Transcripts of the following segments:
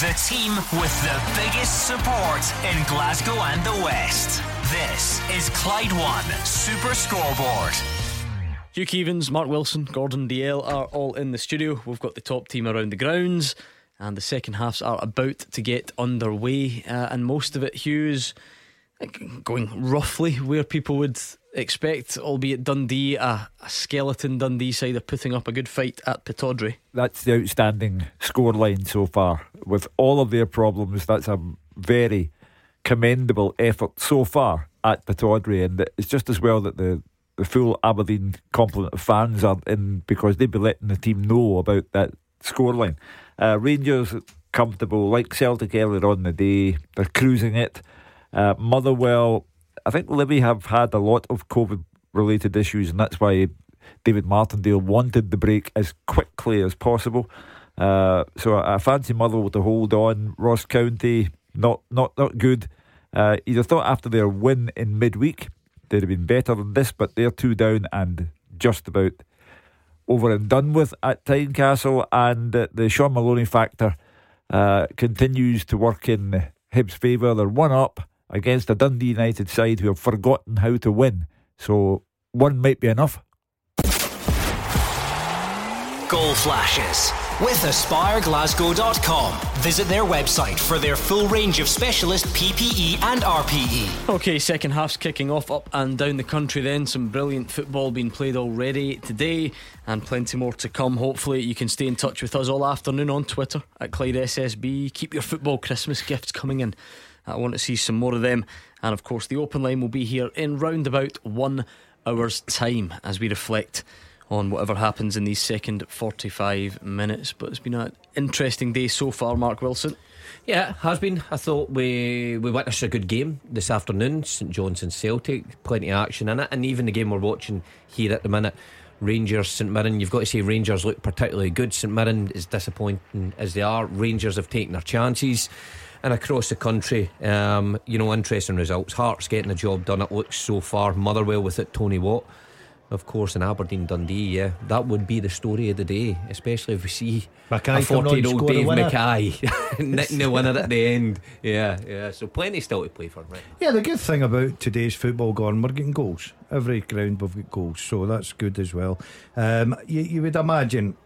The team with the biggest support in Glasgow and the West. This is Clyde One Super Scoreboard. Hugh Keevins, Mark Wilson, Gordon Dalziel are all in the studio. We've got the top team around the grounds, and the second halves are about to get underway. Uh, and most of it, Hugh's going roughly where people would expect, albeit Dundee, a, a, skeleton Dundee side, are putting up a good fight at Pittodrie. That's the outstanding scoreline so far. With all of their problems, that's a very commendable effort so far at Pittodrie, and it's just as well that the the full Aberdeen complement of fans are in because they'd be letting the team know about that scoreline. Uh, Rangers comfortable, like Celtic earlier on the day, they're cruising it. Uh, Motherwell, I think Livi have had a lot of COVID related issues, and that's why David Martindale wanted the break as quickly as possible. Uh, so I, I, fancy Motherwell to hold on. Ross County, not not not good. Uh, you'd have thought after their win in midweek, they'd have been better than this, but they're two down and just about over and done with at Tynecastle. And uh, the Shaun Maloney factor uh, continues to work in Hibs' favour. They're one up against a Dundee United side who have forgotten how to win. So one might be enough. Goal flashes with AspireGlasgow.com. Visit their website for their full range of specialist PPE and RPE. Okay, second half's kicking off up and down the country then. Some brilliant football being played already today and plenty more to come. Hopefully, you can stay in touch with us all afternoon on Twitter at Clyde SSB. Keep your football Christmas gifts coming in. I want to see some more of them. And of course, the open line will be here in round about one hour's time as we reflect on whatever happens in these second 45 minutes. But it's been an interesting day so far, Mark Wilson. Yeah, it has been. I thought we we witnessed a good game this afternoon. St John's and Celtic, plenty of action in it, and even the game we're watching here at the minute. Rangers, St Mirren, you've got to say Rangers look particularly good. St Mirren is disappointing as they are. Rangers have taken their chances and across the country. Um, you know, interesting results. Hearts getting the job done. It looks so far. Motherwell with it. Tony Watt, of course, in Aberdeen, Dundee. Yeah, that would be the story of the day, especially if we see Mackay a forty-year-old Dave Mackay nicking the winner at the end. Yeah, yeah. So plenty still to play for. Right. Yeah, the good thing about today's football, gone, we're getting goals. Every ground we've got goals, so that's good as well. Um, you, you would imagine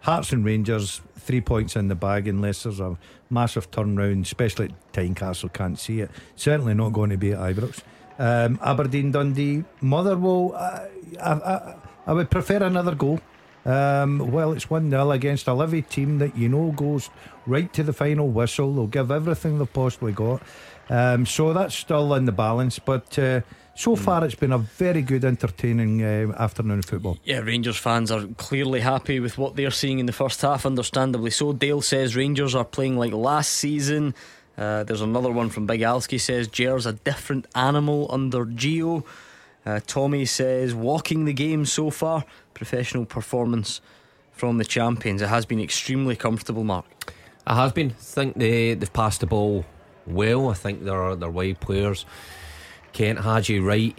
Hearts and Rangers, three points in the bag unless there's a massive turnaround, especially at Tynecastle, can't see it. Certainly not going to be at Ibrox. Um, Aberdeen, Dundee, Motherwell, uh, I, I, I, would prefer another goal. Um, well, it's 1 0 against a Livi team that you know goes right to the final whistle. They'll give everything they've possibly got. Um, so that's still in the balance, but. Uh, so far, it's been a very good, entertaining uh, afternoon of football. Yeah, Rangers fans are clearly happy with what they're seeing in the first half, understandably so. Dale says Rangers are playing like last season. Uh, there's another one from Big Alski says Gers a different animal under Gio. Uh, Tommy says walking the game so far, professional performance from the champions. It has been extremely comfortable, Mark. It has been. I think they they've passed the ball well. I think they're they're wide players. Kent, Hagi, Wright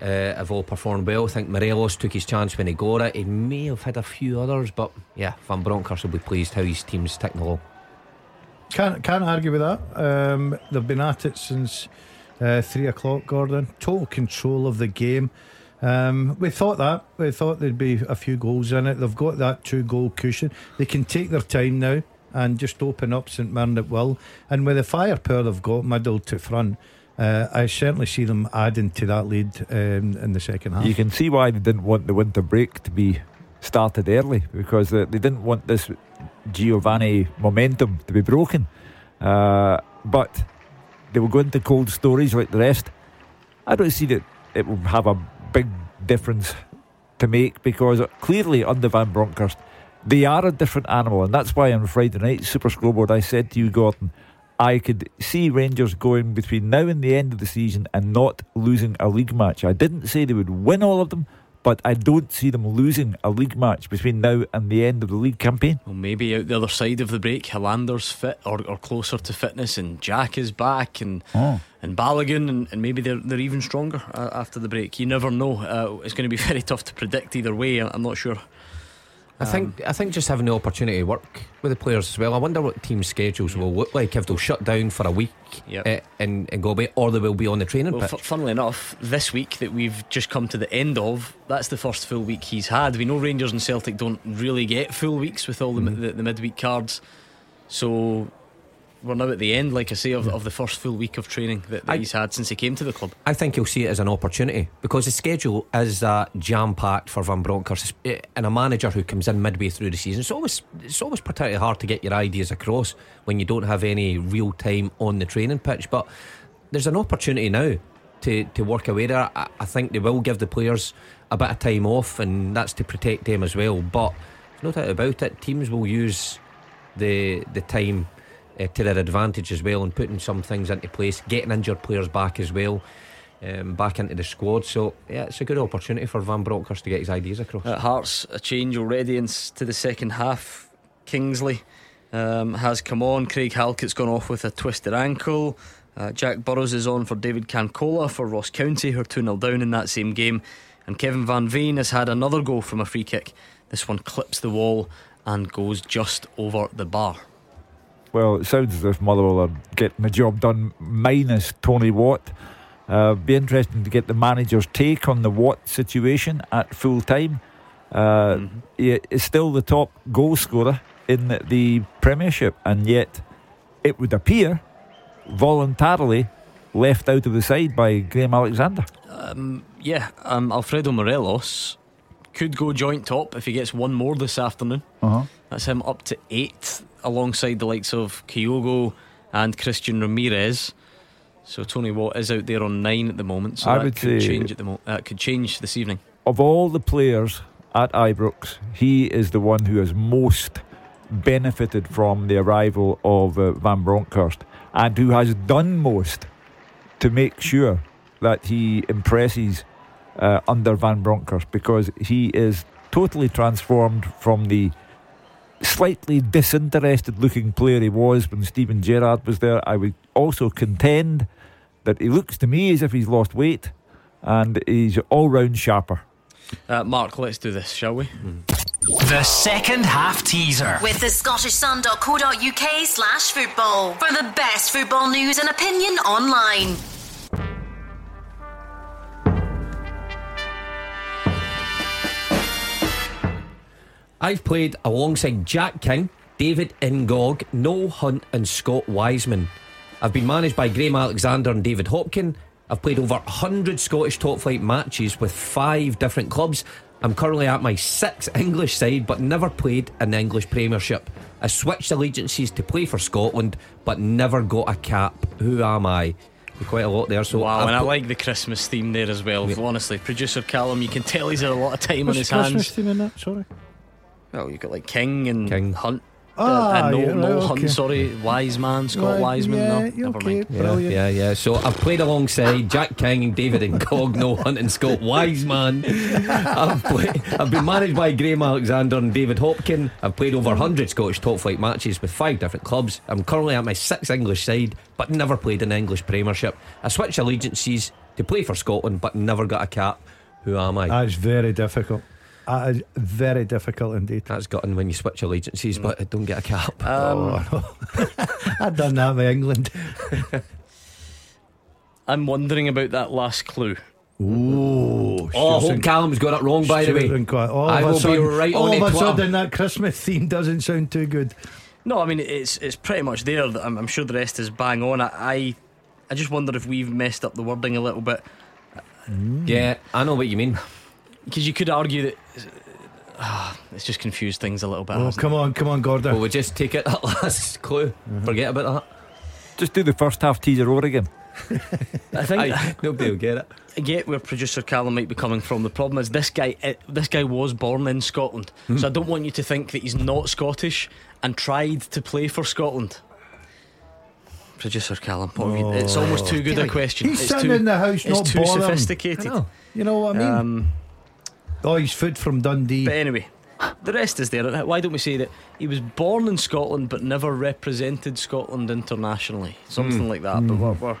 uh, have all performed well. I think Morelos took his chance when he got it. He may have had a few others, but yeah, Van Bronckhorst will be pleased how his team's ticking along. Can't can't argue with that. Um, they've been at it since uh, three o'clock. Gordon, total control of the game. Um, we thought that we thought there'd be a few goals in it. They've got that two goal cushion. They can take their time now and just open up St Mirren at will. And with the firepower they've got, middle to front. Uh, I certainly see them adding to that lead um, in the second half. You can see why they didn't want the winter break to be started early because uh, they didn't want this Giovanni momentum to be broken. Uh, but they will go into cold storage like the rest. I don't see that it will have a big difference to make because clearly under Van Bronckhorst they are a different animal, and that's why on Friday night Super Scoreboard I said to you, Gordon I could see Rangers going between now and the end of the season and not losing a league match. I didn't say they would win all of them, but I don't see them losing a league match between now and the end of the league campaign. Well, maybe out the other side of the break, Helander's fit or, or closer to fitness, and Jack is back, and oh. and Balogun, and, and, maybe they're they're even stronger uh, after the break. You never know. Uh, it's going to be very tough to predict either way. I'm not sure I think I think just having the opportunity to work with the players as well. I wonder what team schedules will look like if they'll shut down for a week Yep. uh, and, and go away, or they will be on the training Well, pitch. f- funnily enough, this week that we've just come to the end of, that's the first full week he's had. We know Rangers and Celtic don't really get full weeks with all the, Mm-hmm. the, the midweek cards. So we're now at the end, like I say, of, of the first full week of training that, that I- he's had since he came to the club. I think he'll see it as an opportunity because the schedule is uh, jam packed for Van Bronckhorst eh, and a manager who comes in midway through the season. It's always it's always particularly hard to get your ideas across when you don't have any real time on the training pitch. But there's an opportunity now to to work away there. I, I think they will give the players a bit of time off, and that's to protect them as well. But there's no doubt about it. Teams will use the the time uh, to their advantage as well and putting some things into place, getting injured players back as well, um, back into the squad. So yeah, it's a good opportunity for Van Bronckhorst to get his ideas across. At Hearts, a change already into the second half. Kingsley um, has come on. Craig Halkett's gone off with a twisted ankle. Uh, Jack Burroughs is on for David Cancola for Ross County, who are 2 0 down in that same game. And Kevin Van Veen has had another goal from a free kick. This one clips the wall and goes just over the bar. Well, it sounds as if Motherwell are getting the job done, minus Tony Watt. Uh, be interesting to get the manager's take on the Watt situation at full time. Uh, He is still the top goal scorer in the, the Premiership, and yet it would appear voluntarily left out of the side by Graham Alexander. Um, yeah, um, Alfredo Morelos could go joint top if he gets one more this afternoon. Uh-huh. That's him up to eight, alongside the likes of Kyogo and Christian Ramirez. So Tony Watt is out there on nine at the moment. So I that would could say- change at the mo- uh, could change this evening. Of all the players at Ibrox, he is the one who has most benefited from the arrival of uh, Van Bronckhorst and who has done most to make sure that he impresses uh, under Van Bronckhorst because he is totally transformed from the slightly disinterested looking player he was when Steven Gerrard was there. I would also contend that he looks to me as if he's lost weight and he's all round sharper. Uh, Mark, let's do this, shall we? The second half teaser. With the Scottish scottishsun.co.uk slash football for the best football news and opinion online. I've played alongside Jack King, David Ngog, Noel Hunt, and Scott Wiseman. I've been managed by Graham Alexander and David Hopkin. I've played over 100 Scottish top flight matches with five different clubs. I'm currently at my sixth English side, but never played in the English Premiership. I switched allegiances to play for Scotland, but never got a cap. Who am I? Quite a lot there. So Wow, I've and I like the Christmas theme there as well. Yeah. Honestly, producer Callum, you can tell he's had a lot of time on What's his the Christmas hands. theme in that? Sorry. Well, you've got like King and King. Hunt. Ah, uh, no, yeah, no right, Hunt, okay. sorry, Wise man, Scott Right, Wiseman. yeah, no, you're never okay. mind. Yeah, Brilliant. yeah, yeah. So I've played alongside Jack King and David Incogno, Hunt and Scott Wiseman. I've, played, I've been managed by Graham Alexander and David Hopkin. I've played over 100 Scottish top flight matches with five different clubs. I'm currently at my sixth English side, but never played in the English Premiership. I switched allegiances to play for Scotland, but never got a cap. Who am I? That's very difficult. That is very difficult indeed. That's gotten when you switch allegiances, but I don't get a cap. Um, oh, no. I've done that with England. I'm wondering about that last clue. Ooh, oh, I hope Callum's got it wrong, by the way. All I of a will be sudden, right all on of a sudden, that Christmas theme doesn't sound too good. No, I mean it's it's pretty much there. I'm, I'm sure the rest is bang on. I, I I just wonder if we've messed up the wording a little bit Yeah, I know what you mean. Because you could argue that ah, it's just confused things a little bit. Oh, hasn't come on, come on, Gorda. Well, we just take it that last clue. Forget about that. Just do the first half teaser over again. it? I think Aye, nobody will get it. I get where producer Callum might be coming from. The problem is this guy. eh, This guy was born in Scotland, so I don't want you to think that he's not Scottish and tried to play for Scotland. Producer Callum, what have you- it's almost too good a question. He's it's sitting too, in the house, it's not too bothering. sophisticated. I. You know what I mean? Um, oh, he's food from Dundee. But anyway, the rest is there. Why don't we say that he was born in Scotland but never represented Scotland internationally? Something hmm. like that. But hmm. we're, we're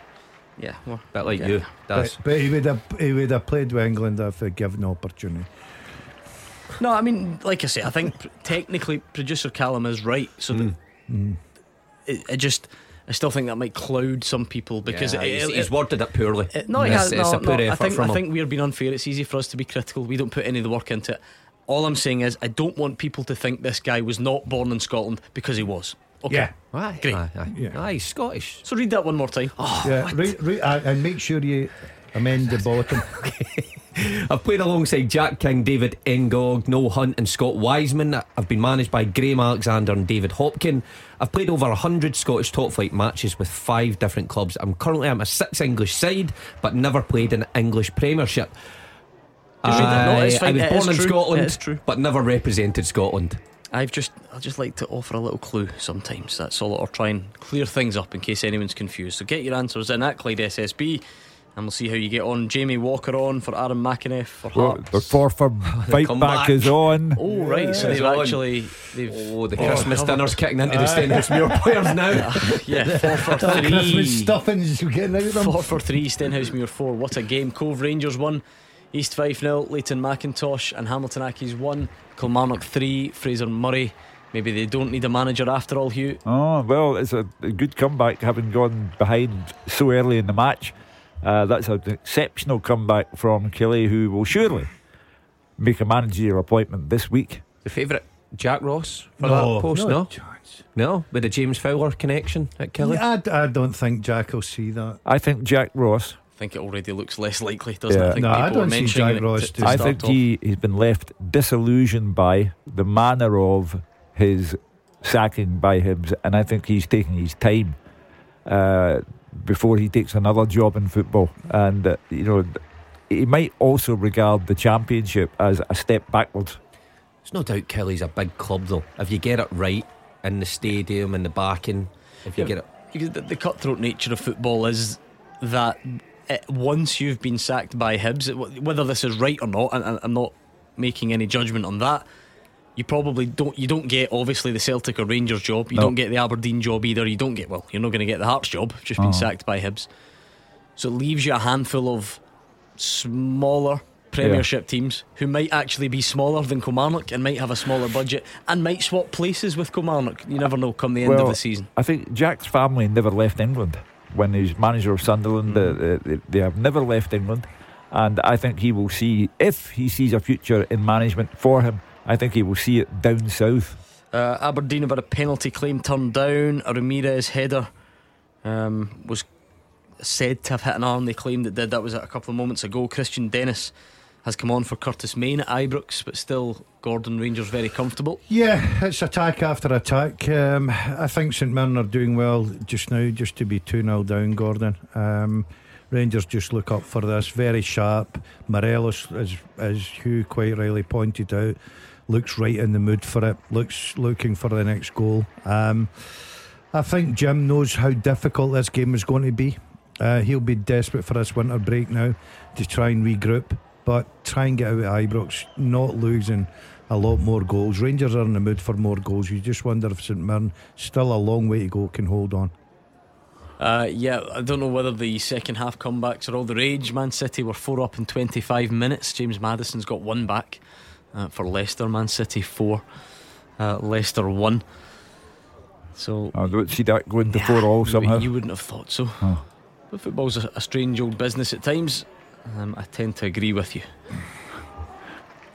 yeah, we're, Bit like yeah. you, But, but he would have he would have played with England if they given the opportunity. No, I mean, like I say, I think technically producer Callum is right. So that hmm. it, it just, I still think that might cloud some people because Yeah, it, he's, it- he's worded it poorly. it- no, he It's- has, it's no, a poor no, I think from I him. think we're being unfair. It's easy for us to be critical. We don't put any of the work into it. All I'm saying is, I don't want people to think this guy was not born in Scotland because he was. Okay. Yeah. Aye, Great. Aye, aye. Yeah. Aye, Scottish. So read that one more time. yeah, re, re, uh, and make sure you amend the bottom. I've played alongside Jack King, David Ngog, Noel Hunt, and Scott Wiseman. I've been managed by Graham Alexander and David Hopkin. I've played over 100 Scottish top flight matches with five different clubs. I'm currently on a sixth English side, but never played in English Premiership. Just. No, I was born in true. Scotland, true. but never represented Scotland. I've just I just like to offer a little clue sometimes. That's all, or try and clear things up in case anyone's confused. So get your answers in at Clyde SSB, and we'll see how you get on. Jamie Walker on for Aaron McEneff for Well, Hearts. Oh, the Forfar fight back back. is on. oh right, so they've actually they've Oh, the oh, Christmas dinner's kicking into the Stenhousemuir players now. yeah Forfar three. Christmas stuffings getting out of them. Forfar three, Stenhousemuir four. What a game. Cove Rangers one, East Fife 0, Leighton McIntosh and Hamilton Accies one, Kilmarnock three, Fraser Murray. Maybe they don't need a manager after all, Hugh. Oh, well, it's a, a good comeback having gone behind so early in the match. Uh, that's an exceptional comeback from Killie, who will surely make a managerial appointment this week. The favourite, Jack Ross, for No, that post, no no? chance. No, with the James Fowler connection at Killie. Yeah, I, I don't think Jack will see that. I think Jack Ross, I think it already looks less likely, doesn't it? Yeah. I think No, I people are don't see Jack Ross to, to to I think off. he, he's been left disillusioned by the manner of his sacking by Hibs, and I think he's taking his time uh, before he takes another job in football. And, uh, you know, he might also regard the championship as a step backwards. There's no doubt Killie's a big club, though. If you get it right in the stadium and the backing, if you Yeah. get it. Because the, the cutthroat nature of football is that it, once you've been sacked by Hibs, whether this is right or not, and, and I'm not making any judgment on that. You probably don't. You don't get obviously the Celtic or Rangers job. You No. don't get the Aberdeen job either. You don't get well. You're not going to get the Hearts job. Just been sacked by Hibs, so it leaves you a handful of smaller Premiership teams who might actually be smaller than Kilmarnock and might have a smaller budget and might swap places with Kilmarnock. You never know come the end Well, of the season. I think Jack's family never left England when he was manager of Sunderland. Mm. they, they have never left England, and I think he will see if he sees a future in management for him. I think he will see it down south. Uh, Aberdeen about a penalty claim turned down. A Ramirez header um, was said to have hit an arm. They claimed it did. That was a couple of moments ago. Kristian Dennis has come on for Curtis Main at Ibrox, but still Gordon Rangers very comfortable. Yeah, it's attack after attack. Um, I think St Mirren are doing well just now, just to be 2 0 down, Gordon. Um, Rangers just look up for this. Very sharp. Morelos, as, as Hugh quite rightly pointed out, looks right in the mood for it, looks looking for the next goal. Um, I think Jim knows how difficult this game is going to be. Uh, he'll be desperate for this winter break now to try and regroup, but try and get out of Ibrox, not losing a lot more goals. Rangers are in the mood for more goals. You just wonder if St Mirren, still a long way to go, can hold on. Uh, yeah, I don't know whether the second half comebacks are all the rage. Man City were four up in 25 minutes. James Maddison's got one back uh, for Leicester. Man City four, uh, Leicester one. So I don't see that going to four all somehow. You wouldn't have thought so. Oh. But football's a, a strange old business at times. Um, I tend to agree with you.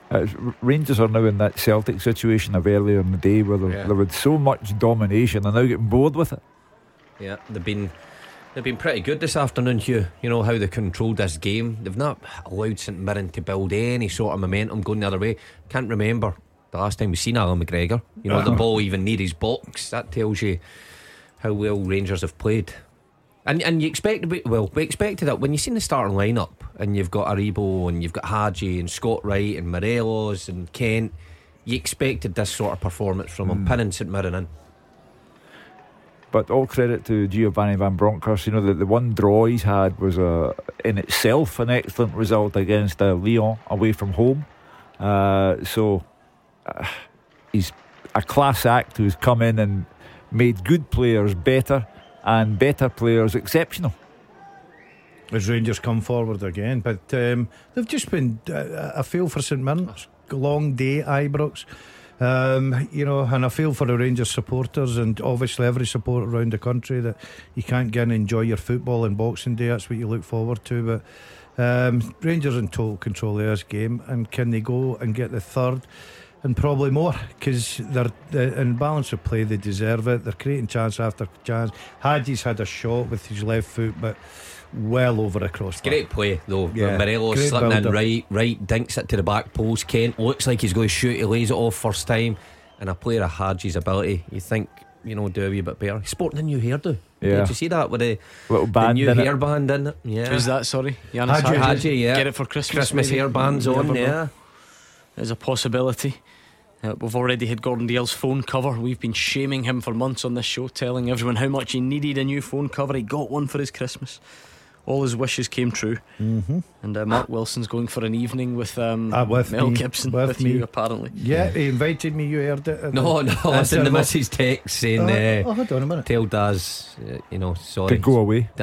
Uh, Rangers are now in that Celtic situation of earlier in the day where there, Yeah. there was so much domination and now getting bored with it. Yeah, they've been they've been pretty good this afternoon, Hugh. You know how they controlled this game. They've not allowed St Mirren to build any sort of momentum going the other way. Can't remember the last time we've seen Allan McGregor. You know, the uh-huh. ball even near his box. That tells you how well Rangers have played. And and you expect well, we expected that when you've seen the starting lineup and you've got Aribo and you've got Hagi and Scott Wright and Morelos and Kent, you expected this sort of performance from him, hmm. pinning St Mirren in. But all credit to Giovanni Van Bronckhorst. You know, the, the one draw he's had was a, in itself an excellent result against uh, Lyon away from home. Uh, so uh, he's a class act who's come in and made good players better and better players exceptional. As Rangers come forward again, but um, they've just been. Uh, I feel for St Mirren. long day, Ibrox. Um, you know, and I feel for the Rangers supporters and obviously every supporter around the country that you can't get and enjoy your football and Boxing Day. That's what you look forward to. But um, Rangers in total control of this game, and can they go and get the third? And probably more because they're, they in balance of play. They deserve it. They're creating chance after chance. Hagi's had a shot with his left foot, but well over across. Great play though. Yeah, Morelos great slipping in build-up. right, right, dinks it to the back post. Kent looks like he's going to shoot. He lays it off first time, and a player of Hagi's ability, you think you know do a wee bit better. He's sporting a new hairdo. Yeah. Did you see that with the, Little the band new in it. hairband in it? Yeah. Who's that? Sorry, Ianis Hagi. Hagi. Hagi, yeah. Get it for Christmas. Christmas maybe? hairbands You on. Yeah. There's a possibility. Uh, we've already had Gordon Dalziel's phone cover. We've been shaming him for months on this show, telling everyone how much he needed a new phone cover. He got one for his Christmas. All his wishes came true. Mm-hmm. And uh, Mark Wilson's going for an evening with, um, Ah, with Mel me. Gibson, With with, me. you, apparently. Yeah, he invited me. You heard it. No, no. Listen, the terrible. missus text saying, Oh, uh, oh, hold on a minute. "Tell Daz, uh, you know, sorry." To go away.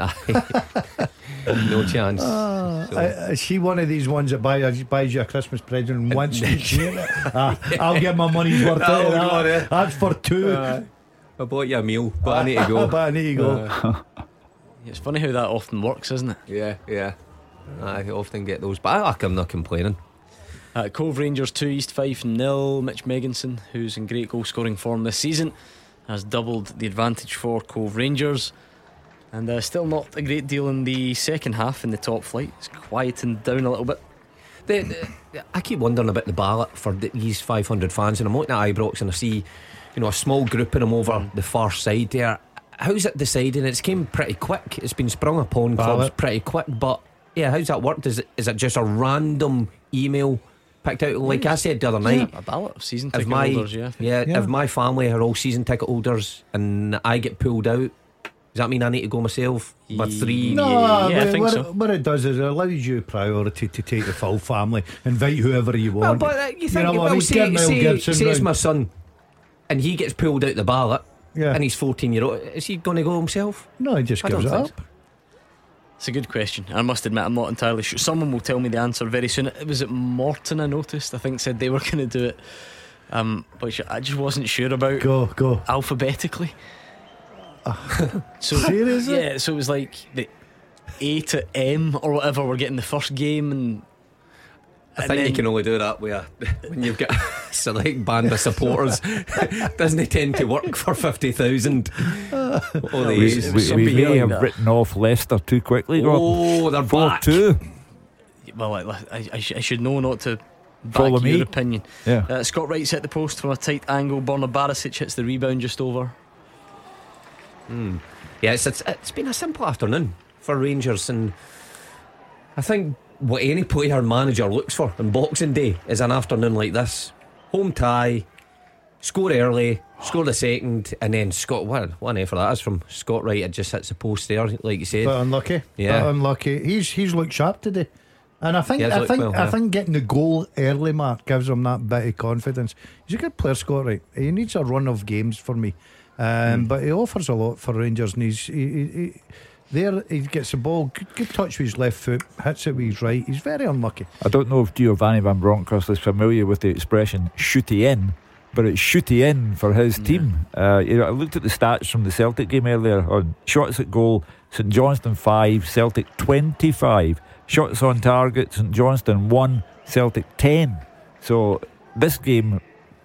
no chance. Ah, So- uh, is she one of these ones that buy, buys you a Christmas present and once you see it, ah, I'll get my money's worth out Oh, of that. That's for two. Uh, I bought you a meal, but I need to go. but I need to go. It's funny how that often works, isn't it? yeah, yeah. I often get those, but I like I'm not complaining. Uh, Cove Rangers 2, East Fife nil. Mitch Megginson, who's in great goal scoring form this season, has doubled the advantage for Cove Rangers. And uh, still not a great deal in the second half in the top flight. It's quietened down a little bit. The, the, I keep wondering about the ballot for the, these 500 fans, and I'm looking at Ibrox and I see, you know, a small group of them over the far side there. How's it deciding? It's came pretty quick. It's been sprung upon clubs Ballot. pretty quick, but yeah, how's that worked? Is it, is it just a random email picked out? Like I said the other night, A ballot of season ticket my holders, yeah. Yeah, Yeah. if my family are all season ticket holders and I get pulled out, does that mean I need to go myself? My three. No, Yeah, I but think what, so. it, what it does is it allows you priority to take the full family, invite whoever you want. Well, want. but uh, you think, know what I well, mean? say, say, say it's my son, and he gets pulled out the ballot, Yeah. and he's 14 year old. Is he going to go himself? No, he just I gives it don't up. It's a good question. I must admit, I'm not entirely sure. Someone will tell me the answer very soon. It was it Morton I noticed. I think said they were going to do it, um, which I just wasn't sure about Go, go. alphabetically. so Seriously? yeah, so it was like the A to M or whatever. We're getting the first game, and I and think you can only do that with a, when you've got a select band of supporters. Doesn't it tend to work for 50,000? Oh, they We, we, we may have that. written off Leicester too quickly. Gordon. oh they're Four back. two. Well, I, I, I, sh- I should know not to back Follow your me. opinion. Yeah. Uh, Scott Wright's hit the post from a tight angle. Borna Barisic hits the rebound just over. Yeah, it's, it's, it's been a simple afternoon for Rangers, and I think what any player manager looks for on Boxing Day is an afternoon like this home tie, score early, score the second, and then Scott. What one effort that is from Scott Wright. It just hits the post there, like you said. But unlucky. Yeah. But unlucky. He's he's looked sharp today. And I think I think well, I think getting the goal early, Mark, gives him that bit of confidence. He's a good player, Scott. Right, he needs a run of games for me, um, Hmm. but he offers a lot for Rangers. And he's he, he, he, there. He gets the ball, good, good touch with his left foot, hits it with his right. He's very unlucky. I don't know if Giovanni Van Bronckhorst is familiar with the expression "shooty in," but it's shooty in for his team. Uh, you know, I looked at the stats from the Celtic game earlier on shots at goal. St Johnstone five, Celtic twenty-five. Shots on target, St Johnstone one, Celtic ten. So this game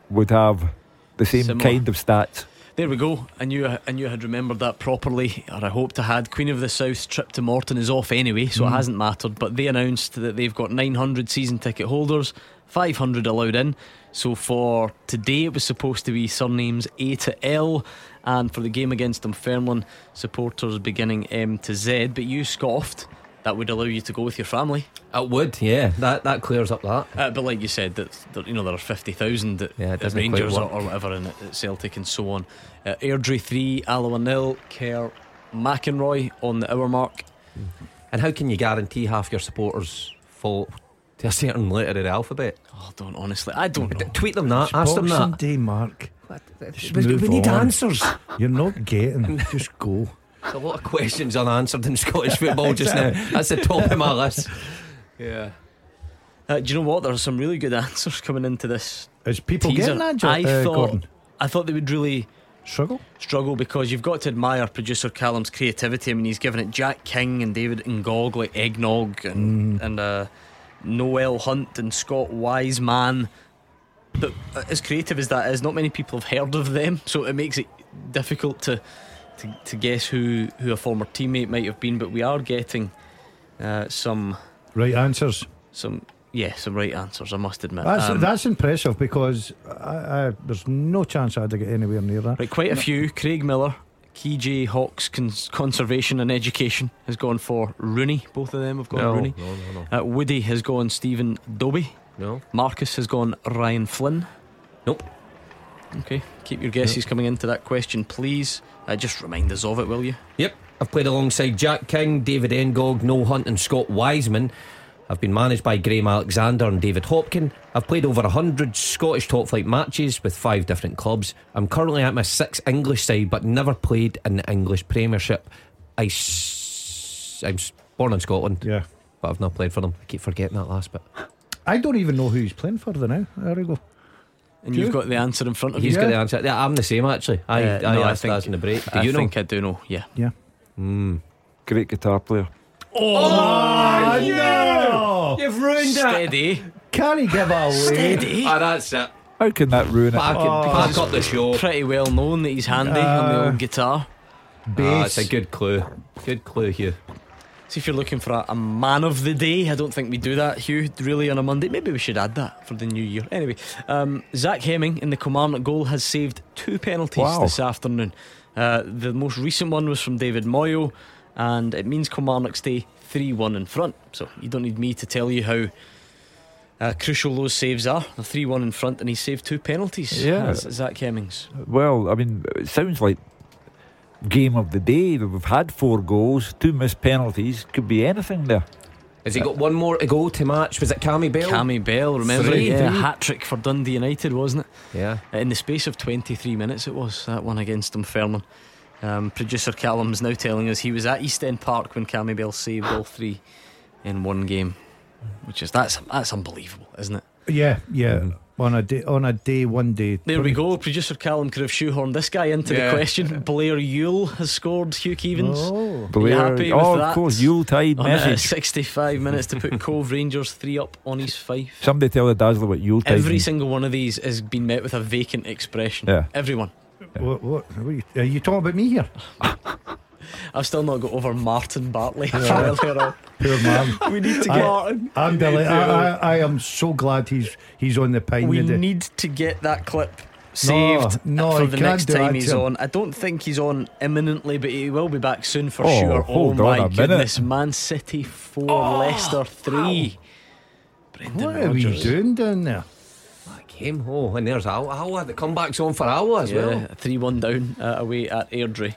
would have the same Similar. kind of stats. There we go. I knew I knew I had remembered that properly, or I hoped I had. Queen of the South's trip to Morton is off anyway, so it mm. hasn't mattered. But they announced that they've got 900 season ticket holders, 500 allowed in. So for today, it was supposed to be surnames A to L, and for the game against Dunfermline, supporters beginning M to Z. But you scoffed. That would allow you to go with your family. it would, yeah. That that clears up that. Uh, but like you said, that that, you know there are fifty thousand at, Yeah, it at Rangers or, or whatever, and at, at Celtic and so on. Uh, Airdrie three, Alloa nil, Kerr, McInroy on the hour mark. And how can you guarantee half your supporters fall to a certain letter of the alphabet? Oh, don't honestly, I don't know. Tweet them that. Ask them Boxing that. Day, Mark. We, move we need on. answers. You're not getting. just go. There's a lot of questions unanswered in Scottish football just now. That's the top of my list. Yeah. Uh, do you know what? There are some really good answers coming into this Is people teaser. getting that, Jo- I uh, thought Gordon? I thought they would really Struggle? struggle because you've got to admire producer Callum's creativity. I mean, he's given it Jack King and David Ngog like eggnog and and uh, Noel Hunt and Scott Wiseman. But uh, as creative as that is, not many people have heard of them, so it makes it difficult to to, to guess who who a former teammate might have been. But we are getting uh, some Right answers. some yeah some right answers. I must admit. That's Um, that's impressive because I, I, there's no chance I'd to get anywhere near that. Right, quite a few. Craig Miller, KJ Hawks Cons- Conservation and Education has gone for Rooney. Both of them have gone no, Rooney. no, no, no, Uh, Woody has gone Stephen Dobbie. no. Marcus has gone Ryan Flynn. Nope. Okay, keep your guesses coming into that question, please. Uh, just remind us of it, will you? Yep, I've played alongside Jack King, David Ngog, Noel Hunt, and Scott Wiseman. I've been managed by Graham Alexander and David Hopkin. I've played over 100 Scottish top flight matches with five different clubs. I'm currently at my sixth English side, but never played in the English Premiership. I s- I'm born in Scotland, Yeah. but I've not played for them. I keep forgetting that last bit. I don't even know who he's playing for the now. There we go. And Do you've you? got the answer in front of He's you. He's got the answer. Yeah, I'm the same actually. I, Uh, I no, I asked think- that in the break. Do I you know? think I do know, yeah. Yeah. Great guitar player. Oh, no! You've ruined it. Steady. Can he give it away? Steady. Ah, that's it. How can that ruin it? Pack, it- Oh. pack up the show. Pretty well known that he's handy on the Uh, old guitar. Ah, Bass. it's a good clue. Good clue here. See if you're looking for a, a man of the day. I don't think we do that, Hugh, really on a Monday. Maybe we should add that for the new year. Anyway, um, Zach Hemming in the Kilmarnock goal has saved two penalties Wow. this afternoon. Uh, the most recent one was from David Moyo, and it means Kilmarnock stay 3 1 in front. So you don't need me to tell you how. Uh, crucial those saves are. The 3 1 in front, and he saved two penalties. Yeah. Zach Hemmings. Well, I mean, it sounds like game of the day. We've had four goals, two missed penalties. Could be anything there. Has he got one more to go to match? Was it Cammy Bell? Cammy Bell, remember? Three, yeah, hat trick for Dundee United, wasn't it? Yeah. In the space of 23 minutes, it was that one against Dunfermline. Um, producer Callum's now telling us he was at East End Park when Cammy Bell saved all three in one game, which is that's that's unbelievable, isn't it? Yeah, yeah. On a day, on a day, one day. There we go. Producer Callum could have shoehorned this guy into Yeah. the question. Blair Yule has scored. Hugh Keevins. Oh, you happy with oh, that? of course, Yuletide On uh, message. 65 minutes to put Cove Rangers three up on his five. Somebody tell the Dazzler what Yuletide Every means. single one of these has been met with a vacant expression. Yeah. Everyone. what, what, what are, you, are you talking about me here? I've still not got over Martin Bartley. Poor man. We need to get Martin. I'm deli- I, I, I am so glad he's he's on the pine We today. need to get that clip saved no, for the next time he's on. I don't think he's on imminently, but he will be back soon for Oh, sure. oh my a minute. goodness, Man City four, oh, Leicester three. Brendan what are we doing down there? That game. Oh, and there's Alloa. Alloa. The comeback's on for Alloa as well. Yeah, three one down uh, away at Airdrie.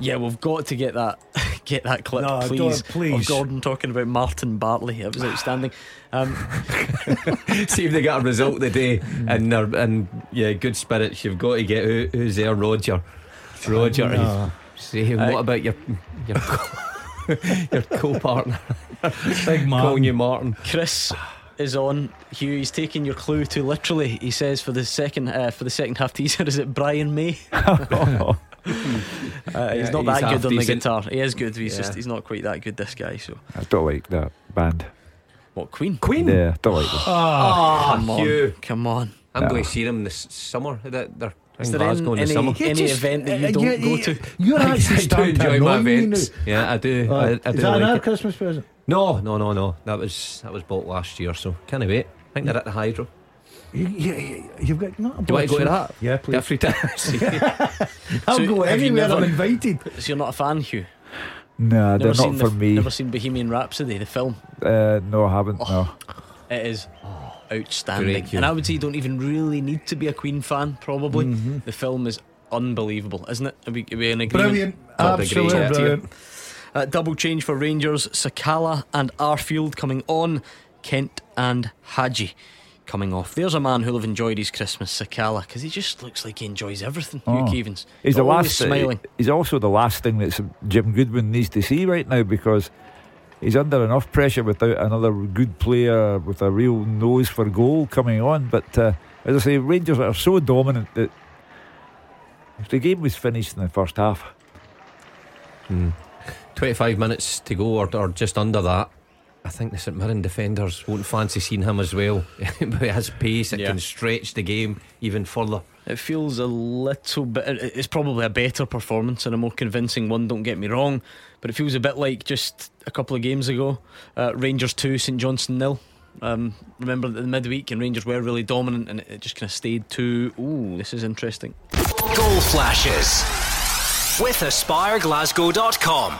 Yeah, we've got to get that get that clip, No, please. please. Of Gordon talking about Martin Bartley. It was outstanding. Um, See if they get a result today, and they're and yeah, good spirits. You've got to get who, who's there, Roger. Roger. No. Say him. Aye. What about your your co- your co-partner Big man. calling you Martin? Chris is on. Hugh, he's taking your clue too literally. He says for the second uh, for the second half teaser, is it Brian May? Uh, he's Yeah, not he's that half good on the decent. guitar. He is good. He's Yeah. just he's not quite that good. This guy. So I don't like that band. what? Queen. Queen. Yeah, I don't like them. Ah, Come on. Hugh. Come on. I'm No. going to see them this summer. They're, they're Is there Glasgow in any, the summer. any, any event that you uh, don't you- go to? You're I actually do starting to enjoy my annoy me events. Yeah, I do. now. I, I Uh, do is that like another it. Christmas present? No, no, no, no. That was that was bought last year, so can't wait. I think they're at the Hydro. You, you, you've got not a Do you want to go to that? Yeah, please. free tickets. I'll So go have you anywhere. never- I'm invited. So you're not a fan, Hugh? Nah, they're not seen for the, me. Never seen Bohemian Rhapsody, the film. Uh, no, I haven't. No. It is outstanding. Great, and I would say you don't even really need to be a Queen fan, probably. Mm-hmm. The film is unbelievable, isn't it? Are we, are we in agreement? Brilliant. Top Absolutely yeah. brilliant. Uh, double change for Rangers, Sakala and Arfield coming on, Kent and Hagi coming off. There's a man who'll have enjoyed his Christmas, Sakala, because he just looks like he enjoys everything. Oh. Hugh Keevins. He's the last. smiling. He's also the last thing that Jim Goodwin needs to see right now because he's under enough pressure without another good player with a real nose for goal coming on. But uh, as I say, Rangers are so dominant that if the game was finished in the first half, Mm. 25 minutes to go, or, or just under that. I think the St Mirren defenders won't fancy seeing him as well. but he has pace, it Yeah. can stretch the game even further. It feels a little bit. It's probably a better performance and a more convincing one. Don't get me wrong, but it feels a bit like just a couple of games ago. Uh, Rangers two, St Johnstone nil. Um, remember the midweek and Rangers were really dominant, and it, it just kind of stayed to. Ooh, this is interesting. Goal flashes with AspireGlasgow.com.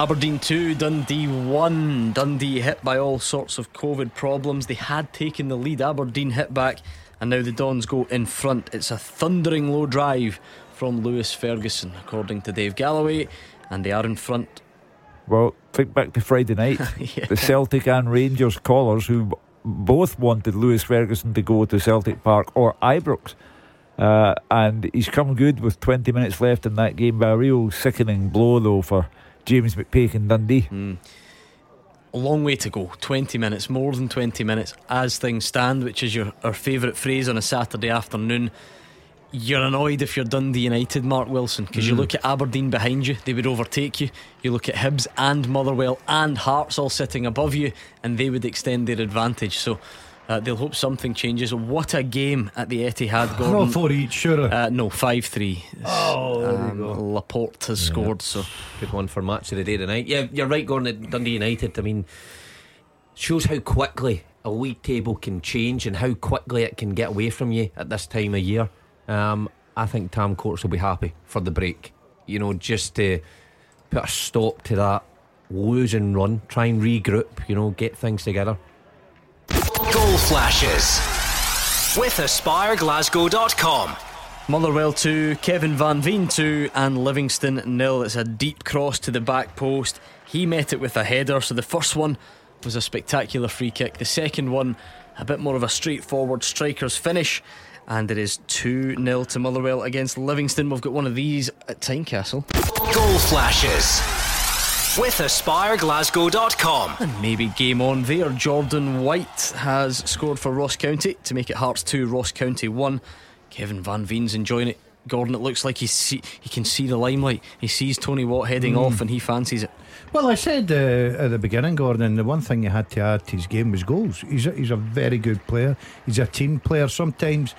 Aberdeen 2, Dundee 1. Dundee hit by all sorts of COVID problems. They had taken the lead. Aberdeen hit back, and now the Dons go in front. It's a thundering low drive from Lewis Ferguson, according to Dave Galloway, and they are in front. well, think back to Friday night. Yeah. the Celtic and Rangers callers who both wanted Lewis Ferguson to go to Celtic Park or Ibrox. Uh, and he's come good with 20 minutes left in that game by a real sickening blow, though, for James McPake and Dundee. Mm. A long way to go. 20 minutes, more than 20 minutes as things stand, which is your our favourite phrase on a Saturday afternoon. You're annoyed if you're Dundee United, Mark Wilson, because you look at Aberdeen behind you, they would overtake you. You look at Hibs and Motherwell and Hearts all sitting above you, and they would extend their advantage. So uh, they'll hope something changes. What a game at the Etihad, Not Gordon. for each, sure. Uh, no, 5 3. Oh, there you go. Laporte has scored, so. Good one for match of the day tonight. Yeah, you're right, Gordon. At Dundee United, I mean, shows how quickly a league table can change and how quickly it can get away from you at this time of year. Um, I think Tam Courts will be happy for the break. You know, just to put a stop to that losing run, try and regroup. You know, get things together. Flashes with AspireGlasgow.com. Motherwell 2, Kevin Van Veen 2, and Livingston nil. It's a deep cross to the back post. He met it with a header, so the first one was a spectacular free kick. The second one, a bit more of a straightforward striker's finish. And it is 2 0 to Motherwell against Livingston. We've got one of these at Tynecastle. Goal flashes with AspireGlasgow.com. And maybe game on there. Jordan White has scored for Ross County to make it Hearts 2, Ross County 1. Kevin Van Veen's enjoying it. Gordon, it looks like he see, he can see the limelight. He sees Tony Watt heading off and he fancies it. Well, I said uh, at the beginning, Gordon, the one thing you had to add to his game was goals. He's a, he's a very good player. He's a team player. Sometimes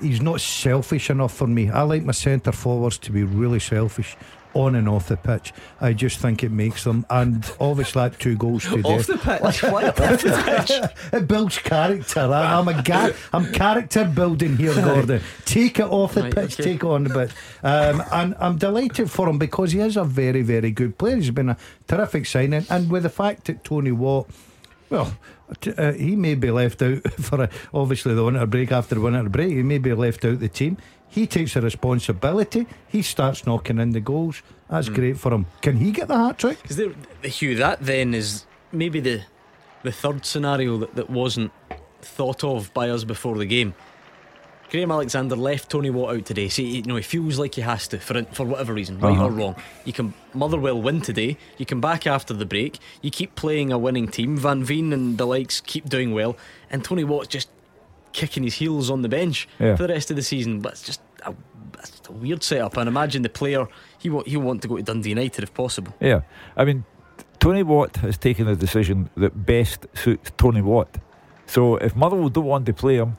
he's not selfish enough for me. I like my centre forwards to be really selfish on and off the pitch. I just think it makes them. And obviously, that two goals today. Off the pitch. Why off the pitch? It builds character. I, I'm a ga- I'm character building here, Gordon. Take it off the Right, pitch, okay. take it on the pitch. Um, and I'm delighted for him because he is a very, very good player. He's been a terrific signing, and with the fact that Tony Watt, well. Uh, he may be left out for a, obviously the winter break after the winter break. He may be left out the team. He takes the responsibility. He starts knocking in the goals. That's Hmm. great for him. Can he get the hat trick? Because Hugh, that then is maybe the the third scenario that, that wasn't thought of by us before the game. Graham Alexander left Tony Watt out today. See, you know, he feels like he has to for for whatever reason, right Uh-huh. or wrong. You can Motherwell win today. You come back after the break. You keep playing a winning team. Van Veen and the likes keep doing well, and Tony Watt's just kicking his heels on the bench Yeah. for the rest of the season. But it's just a, it's just a weird setup. And imagine the player he wa- he'll want to go to Dundee United if possible. Yeah, I mean, Tony Watt has taken a decision that best suits Tony Watt. So if Motherwell don't want to play him,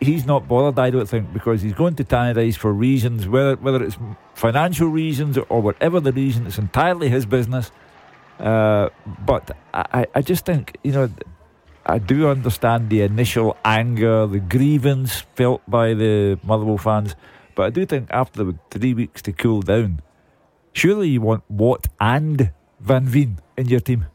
he's not bothered. I don't think because he's going to Tannadice for reasons, whether whether it's financial reasons or whatever the reason. It's entirely his business. Uh, but I- I just think you know. I do understand the initial anger, the grievance felt by the Motherwell fans, but I do think after the three weeks to cool down, surely you want Watt and Van Veen in your team.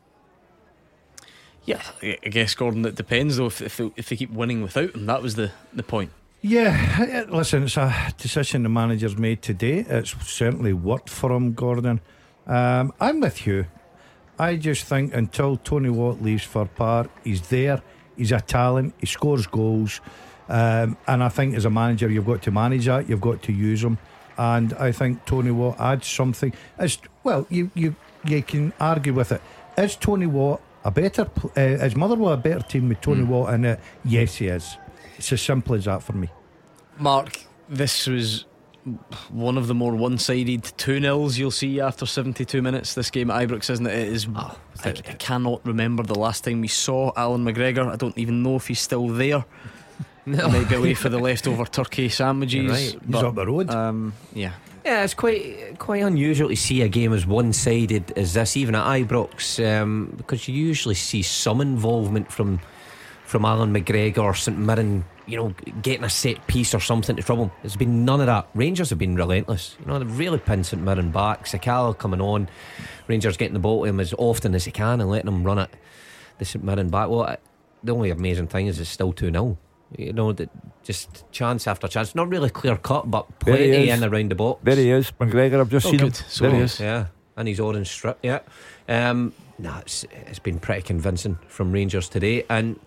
Yeah, I I guess Gordon. It depends though if if they, if they keep winning without him. That was the the point. Yeah, listen, it's a decision the manager's made today. It's certainly worked for him, Gordon. Um, I'm with you. I just think until Tony Watt leaves for Park, he's there. He's a talent. He scores goals, um, and I think as a manager, you've got to manage that. You've got to use him, and I think Tony Watt adds something. As well, you you you can argue with it. is Tony Watt a better? Uh, is Motherwell a better team with Tony Watt in it? Yes, he is. It's as simple as that for me. Mark, this was one of the more one sided 2 nils you'll see after 72 minutes. This game at Ibrox, isn't it? It is. I, I cannot remember the last time we saw Allan McGregor. I don't even know if he's still there. No. He might be away for the leftover turkey sandwiches. You're right. He's but, up the road. Um, yeah. Yeah, it's quite quite unusual to see a game as one sided as this, even at Ibrox, um, because you usually see some involvement from from Allan McGregor or St Mirren, you know, getting a set piece or something to trouble. There's been none of that. Rangers have been relentless. You know, they've really pinned St Mirren back. Sakala coming on, Rangers getting the ball to him as often as they can and letting him run it. The St Mirren back. Well, the only amazing thing is it's still 2 0. You know, that just chance after chance. Not really clear cut, but plenty is. in around the box. There he is, McGregor. I've just Oh, seen him. So there he is. Yeah, and his orange strip. Yeah, um, nah, it's, it's been pretty convincing from Rangers today, and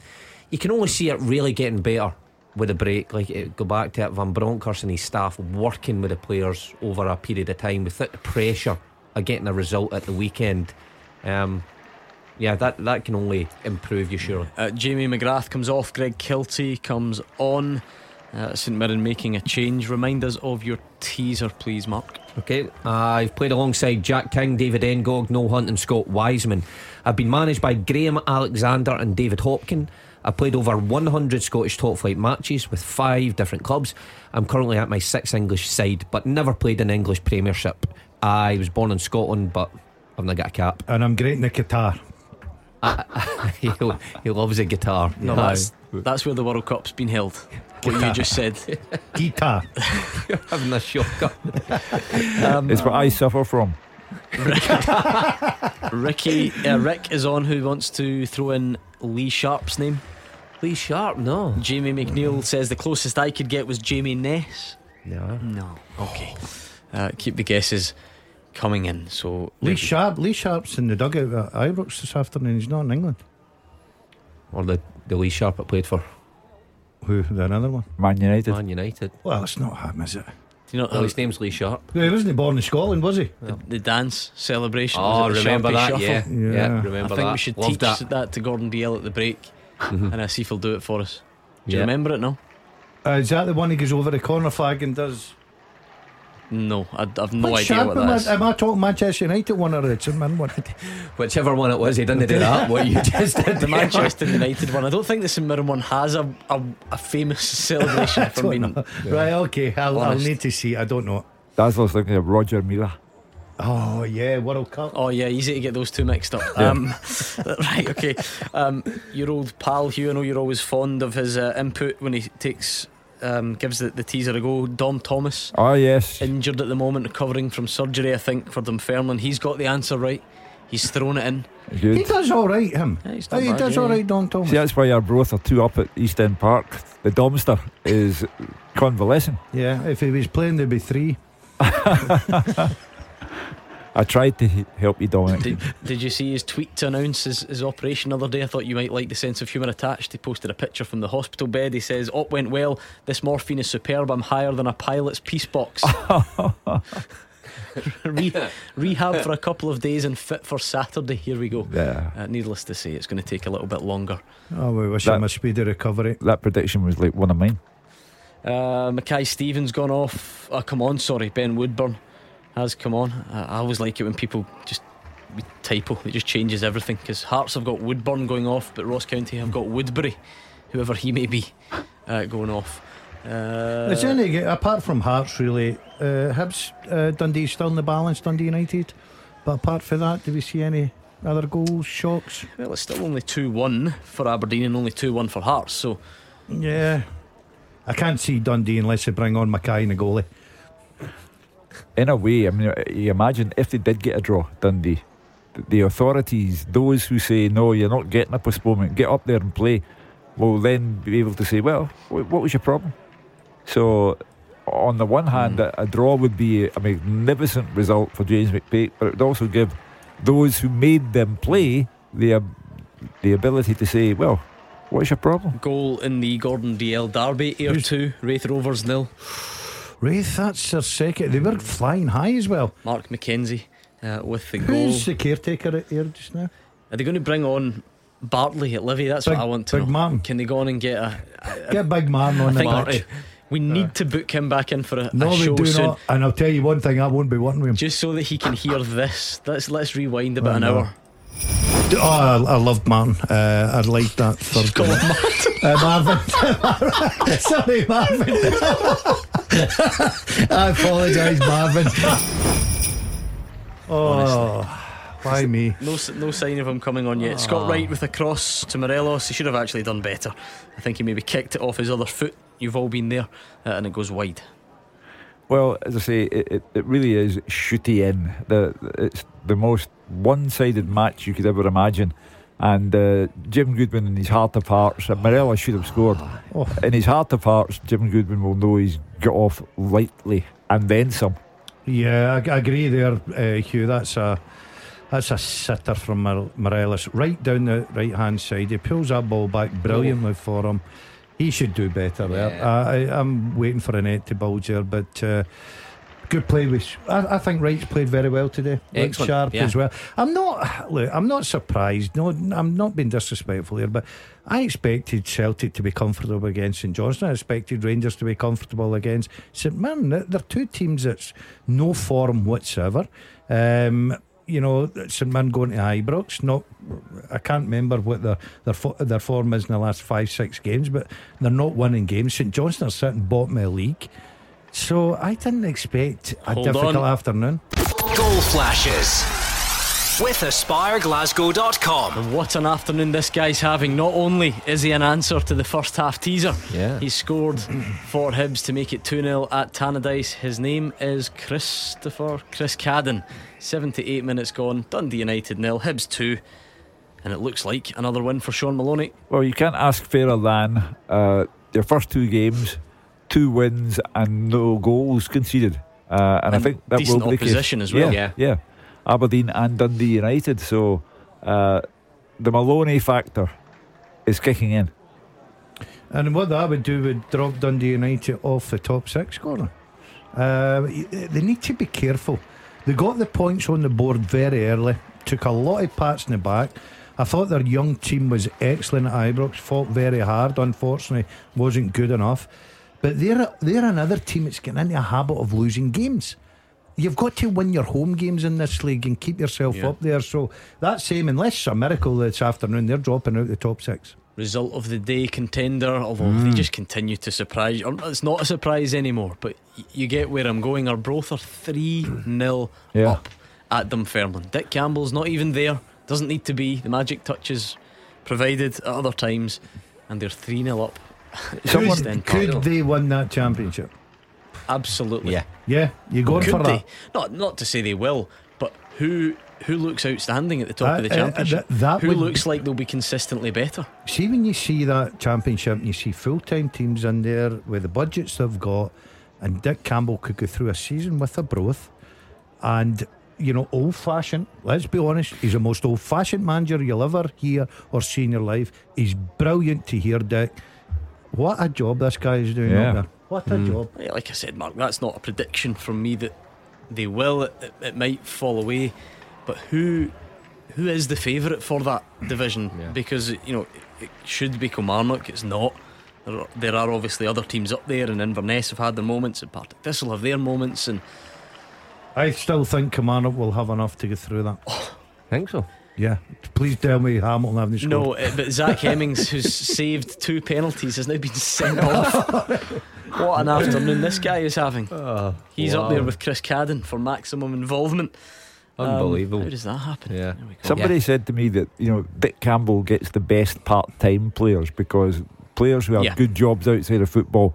you can only see it really getting better with a break. Like it, go back to it, Van Bronckhorst and his staff working with the players over a period of time without the pressure of getting a result at the weekend. Um, yeah, that that can only improve you, surely. Uh, Jamie McGrath comes off. Greg Kiltie comes on. Uh, St Mirren making a change. Remind us of your teaser, please, Mark. Okay, I've played alongside Jack King, David Ngog, Noel Hunt, and Scott Wiseman. I've been managed by Graham Alexander and David Hopkin. I've played over 100 Scottish top flight matches with five different clubs. I'm currently at my sixth English side, but never played in English Premiership. I was born in Scotland, but I've not got a cap. and I'm great in the guitar. he, he loves a guitar. No, that's, that's where the World Cup's been held. What you just said. Guitar. having a shotgun. It's what I suffer from. Ricky, uh, Rick is on who wants to throw in Lee Sharp's name. Lee Sharp, no. Jamie McNeil says the closest I could get was Jamie Ness. No. No. Okay. Uh, keep the guesses coming in. So Lee Sharp. Lee Sharp's in the dugout at Ibrox this afternoon. He's not in England. Or the, the Lee Sharp I played for Who? The another one. Man United. Man United. Well, it's not him, is it? Do you know Well, his name's Lee Sharp. Yeah, he wasn't born in Scotland, was he? the, the dance celebration? Oh, was it the remember Sharpie that? Shuffle? Yeah. yeah, Yeah. I remember think that. we should Loved teach that. that. to Gordon Dalziel at the break, and uh, see if he'll do it for us. Do you Yeah. remember it? No. Uh, is that the one he goes over the corner flag and does? No, I, I've no What's idea Sharp what am, that i'm I talking Manchester United one or the St Mirren one? Whichever one it was, he didn't do that. What you just did. The Manchester United one. I don't think the St Mirren one has a, a, a famous celebration for me. Right, okay. I'll, I'll need to see. I don't know. Dazzler's thinking of Roger Milla. Oh yeah, World Cup. Oh yeah, easy to get those two mixed up. Um, right, okay. Um, your old pal Hugh, I know you're always fond of his uh, input when he takes um, gives the, the teaser a go. Dom Thomas Oh, yes. injured at the moment, recovering from surgery, I think, for Dunfermline. He's got the answer right. He's thrown it in. He does all right, him. Yeah, he's he bad, does yeah, all yeah. right, Don Thomas. See, that's why Arbroath are two up at East End Park. The Domster is convalescing. Yeah, if he was playing, there'd be three. I tried to help you, Dominic. Did, did you see his tweet to announce his, his operation the other day? I thought you might like the sense of humour attached. He posted a picture from the hospital bed. He says, Op went well. This morphine is superb. I'm higher than a pilot's peace box. Re- rehab for a couple of days and fit for Saturday. Here we go. Yeah. Uh, needless to say, it's going to take a little bit longer. Oh, we wish That- him a speedy recovery. That prediction was like one of mine. Uh, Mackay Stevens gone off. Oh, come on, sorry. Ben Woodburn has come on. Uh, I always like it when people just we typo. It just changes everything because Hearts have got Woodburn going off, but Ross County have got Woodbury, whoever he may be, uh, going off. Uh, Is any, apart from Hearts, really, uh, Hibs, uh, Dundee still in the balance, Dundee United. But apart from that, do we see any other goals, shocks? well, it's still only 2 1 for Aberdeen and only 2 1 for Hearts. So Yeah. I can't see Dundee unless they bring on Mackay and the goalie. In a way, I mean, you imagine if they did get a draw, Dundee, the authorities, those who say, no, you're not getting a postponement, get up there and play, will then be able to say, well, what was your problem? So, on the one hand, a, a draw would be a magnificent result for James McPake, but it would also give those who made them play the, the ability to say, well, what's your problem? goal in the Gordon Dalziel Derby, Ayr Who's- 2, Raith Rovers nil. Raith, that's their second. They were flying high as well. Mark McKenzie uh, with the goal. Who's the caretaker at Ayr just now? Are they going to bring on Bartley at Livi? That's Big- what I want to Big know. Martin. Can they go on and get a? Get Big Man on I the pitch. we need to book him back in for a, No, a show do soon, not. And I'll tell you one thing: I won't be working with him. just so that he can hear this. Let's let's rewind about Oh, an no. hour. Oh, I, I love Martin. Uh, I like that third Call goal. Martin. Uh, Marvin. Sorry, Marvin. I apologise, Marvin. Oh, why me? No, s- no sign of him coming on yet. Ah. Scott Wright with a cross to Morelos. He should have actually done better. I think he maybe kicked it off his other foot. You've all been there, uh, and it goes wide. Well, as I say, it, it, it really is shooty in. The it's the most one-sided match you could ever imagine. And uh, Jim Goodwin, in his heart of hearts, uh, Morelos should have scored. Oh. In his heart of hearts, Jim Goodwin will know he's got off lightly and then some. Yeah, I, I agree there, uh, Hugh. That's a that's a sitter from Morelos, right down the right hand side. He pulls that ball back brilliantly for him. He should do better there. Yeah. I, I, I'm waiting for a net to bulge there, but. Uh, Good play with. I, I think Wright's played very well today. Looked Excellent, sharp yeah. as well. I'm not. Look, I'm not surprised. No, I'm not being disrespectful here, but I expected Celtic to be comfortable against St Johnstone. I expected Rangers to be comfortable against St Mirren. They're they're two teams that's no form whatsoever. Um, you know, St Mirren going to Ibrox. Not, I can't remember what their their fo- their form is in the last five six games, but they're not winning games. St Johnstone are sitting bottom of the league. So I didn't expect a Hold difficult on. afternoon. Goal flashes with AspireGlasgow.com. And what an afternoon this guy's having. Not only is he an answer to the first half teaser, Yeah. he scored for Hibs to make it 2 0 at Tannadice. His name is Christopher Chris Cadden. 78 minutes gone. Dundee United nil, Hibs 2. And it looks like another win for Shaun Maloney. Well, you can't ask fairer than uh, your first two games, two wins and no goals conceded. Uh, and, I think that decent will be the case. opposition as well. Yeah, yeah. Aberdeen and Dundee United. So uh, the Maloney factor is kicking in. And what that would do would drop Dundee United off the top six scorer. Uh, they need to be careful. They got the points on the board very early, took a lot of pats in the back. I thought their young team was excellent at Ibrox, fought very hard, unfortunately, wasn't good enough. But they're, they're another team that's getting into a habit of losing games. You've got to win your home games in this league and keep yourself Yeah. up there. So that same, unless it's a miracle this afternoon, they're dropping out the top six. Result of the day contender, although they mm. just continue to surprise you. Or It's not a surprise anymore, but you get where I'm going. Arbroath are 3 0 Yeah. up at Dunfermline. Dick Campbell's not even there, doesn't need to be. The magic touches provided at other times, and they're 3 0 up. Someone- Could they win that championship? Absolutely. Yeah. Yeah, You're going Could for they? that? Not, not to say they will, but who who looks outstanding at the top of the Uh, uh, championship? that- that who would- looks like they'll be consistently better? See, when you see that championship and you see full time teams in there with the budgets they've got, and Dick Campbell could go through a season with Arbroath, and you know, old fashioned, let's be honest, he's the most old fashioned manager you'll ever hear or see in your life. He's brilliant to hear, Dick. What a job this guy is doing Yeah. up there. What a job. Like I said, Mark, that's not a prediction from me that they will. It, it, it might fall away, but who who is the favourite for that division? Yeah. Because you know it should be Kilmarnock. It's not. There are, there are obviously other teams up there, and Inverness have had their moments, and Partick Thistle have their moments, and I still think Kilmarnock will have enough to get through that. think so. Yeah, please tell me Hamilton haven't scored. no. uh, But Zach Hemmings, who's saved two penalties, has now been sent off. what an afternoon this guy is having. He's up there with Chris Cadden for maximum involvement. Um, Unbelievable. how does that happen? Yeah. There we go. Somebody said to me that you know Dick Campbell gets the best part-time players because players who have Yeah. good jobs outside of football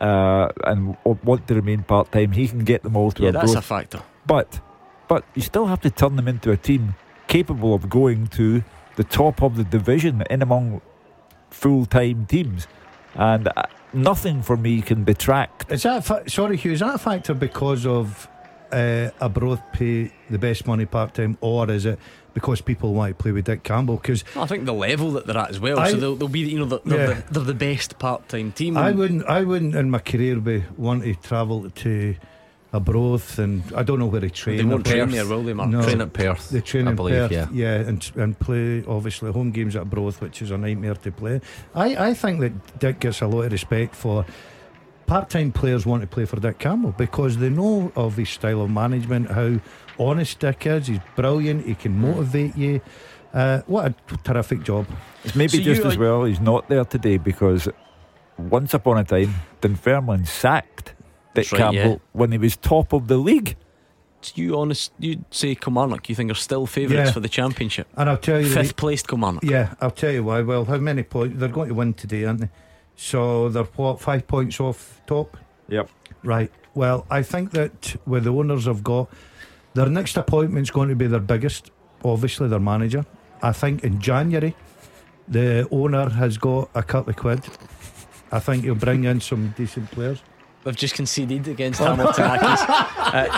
uh, and w- want to remain part-time, he can get them all to yeah, a that's a growth. factor. But but you still have to turn them into a team capable of going to the top of the division in among full-time teams, and uh, nothing for me can detract. Is that fa- sorry, Hugh? Is that a factor because of uh, Arbroath pay the best money part time, or is it because people want to play with Dick Campbell? Because I think the level that they're at as well. I- so they'll, they'll be, you know, the, they're, Yeah. the, they're the best part-time team. I wouldn't, I wouldn't in my career be want to travel to Arbroath, and I don't know where he They trained. won't train Perth. there, will they, Mark? No. Train at Perth. They train I in believe, Perth, yeah. and and play obviously home games at Broth, which is a nightmare to play. I, I think that Dick gets a lot of respect for part-time players want to play for Dick Campbell because they know of his style of management, how honest Dick is. He's brilliant. He can motivate you. Uh, what a terrific job! It's maybe So just you- as well he's not there today because once upon a time, Dunfermline sacked Dick right, Campbell yeah. when he was top of the league. You honest, you'd say Kilmarnock. You think are still favourites Yeah. for the championship? And I'll tell you, the- Fifth placed Kilmarnock. Yeah, I'll tell you why. Well, how many points? They're going to win today, aren't they? So they're what, five points off top? Yep. Right. Well, I think that with the owners have got, their next appointment's going to be their biggest, obviously, their manager. I think in January, the owner has got a couple of quid. I think he'll bring in some decent players. They've just conceded against Hamilton Accies. Uh,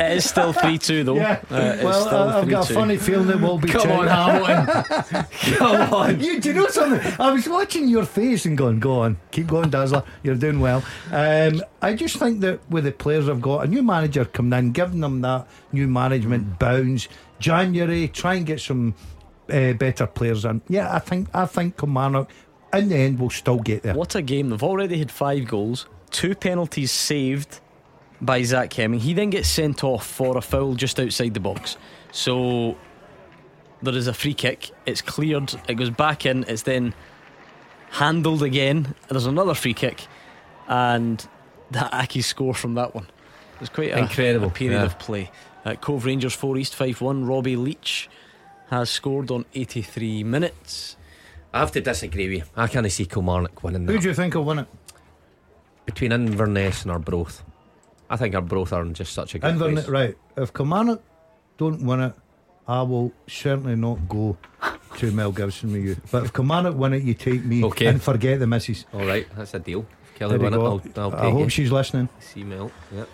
it is still 3 2, though. Uh, it's well, I, I've got a funny feeling it will be. Come two. on, Hamilton. Come on. You, do you know something? I was watching your face and going, go on, keep going, Dazzler. You're doing well. Um, I just think that with the players I've got, a new manager coming in, giving them that new management bounce. January, try and get some uh, better players in. Yeah, I think I think Kilmarnock in the end will still get there. What a game. They've already had five goals, two penalties saved by Zach Hemming. He then gets sent off for a foul just outside the box. So there is a free kick. It's cleared. It goes back in. It's then handled again. There's another free kick. And that Aki score from that one. It was quite a, Incredible, a period yeah. of play. Uh, Cove Rangers 4 East Fife 1. Robbie Leitch has scored on 83 minutes. I have to disagree with you. I can't see Kilmarnock winning Who do you think will win it? Between Inverness and Arbroath. I think Arbroath are in just such a good Inverness, place. right. If Kilmarnock don't win it, I will certainly not go to Mel Gibson with you. But if Kilmarnock win it, you take me Okay. and forget the missus. All right, that's a deal. If Killie There win it. I'll, I'll I hope it. she's listening. See Mel. Yeah.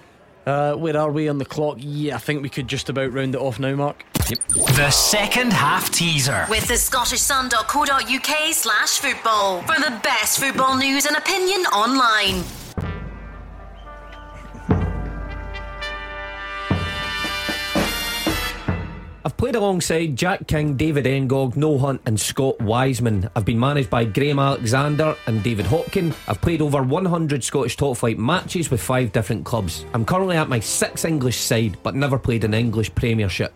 Uh, where are we on the clock? Yeah, I think we could just about round it off now, Mark. The second half teaser. With the scottishsun.co.uk slash football for the best football news and opinion online. Played alongside Jack King, David Ngog, Noel Hunt, and Scott Wiseman. I've been managed by Graham Alexander and David Hopkin. I've played over 100 Scottish top flight matches with five different clubs. I'm currently at my sixth English side, but never played in English Premiership.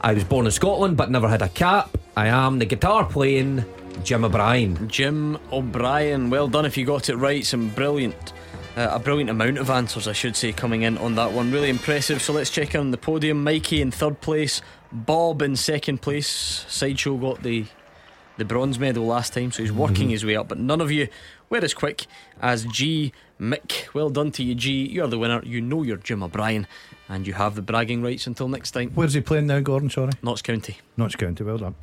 I was born in Scotland, but never had a cap. I am the guitar playing Jim O'Brien. Jim O'Brien, well done if you got it right. Some brilliant, uh, a brilliant amount of answers, I should say, coming in on that one. Really impressive. So let's check in on the podium. Mikey in third place, Bob in second place. Sideshow got the the bronze medal last time, so he's working his way up. But none of you were as quick as G. Mick. Well done to you, G. You're the winner. You know you're Jim O'Brien, and you have the bragging rights until next time. Where's he playing now, Gordon? Sorry. Notts County. Notts County, well done.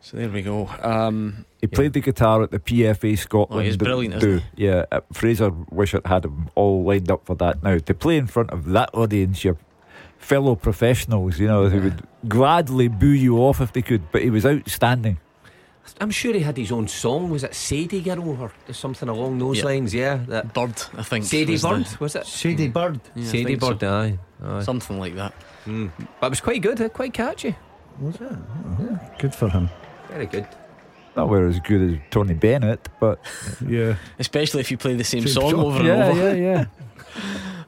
So there we go. Um, He played the guitar at the PFA Scotland. Oh, he's do- brilliant, do. isn't Yeah, uh, Fraser Wishart had him all lined up for that. Now, to play in front of that audience, your fellow professionals, you know, who would gladly boo you off if they could, but he was outstanding. I'm sure he had his own song. Was it Sadie Girl or something along those Yeah. lines? Yeah. That Bird, I think. Sadie was the- Bird, was it? Sadie Bird. Yeah, Sadie think so. Bird, aye. aye. Something like that. Hmm. But it was quite good, quite catchy. Was it? Oh, Good for him. Very good. Not were as good as Tony Bennett, but Yeah. Especially if you play the same Same song song. over and over. yeah, yeah. I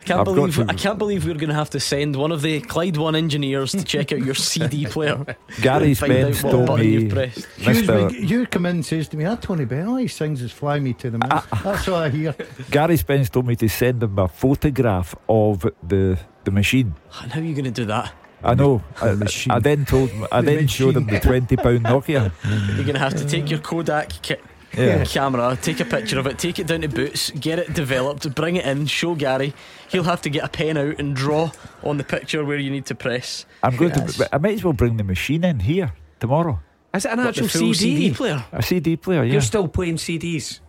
can't I've believe to- I can't believe we're going to have to send one of the Clyde One engineers to check out your CD player. Gary and find out Spence told me, you've pressed. Excuse Mr. me, you come in and says to me, that Tony Bennett, all he sings is Fly Me to the Moon. Ah, ah. That's all I hear. Gary Spence told me to send him a photograph of the the machine. And how are you going to do that? I know. I, machine. I then told him. I The then showed him the twenty pound Nokia. You're going to have to take your Kodak ki- Yeah. camera, take a picture of it, take it down to Boots, get it developed, bring it in, show Gary. He'll have to get a pen out and draw on the picture where you need to press. I'm going Yes. to. I might as well bring the machine in here tomorrow. Is it an What, actual CD? CD player. A CD player. Yeah. You're still playing CDs.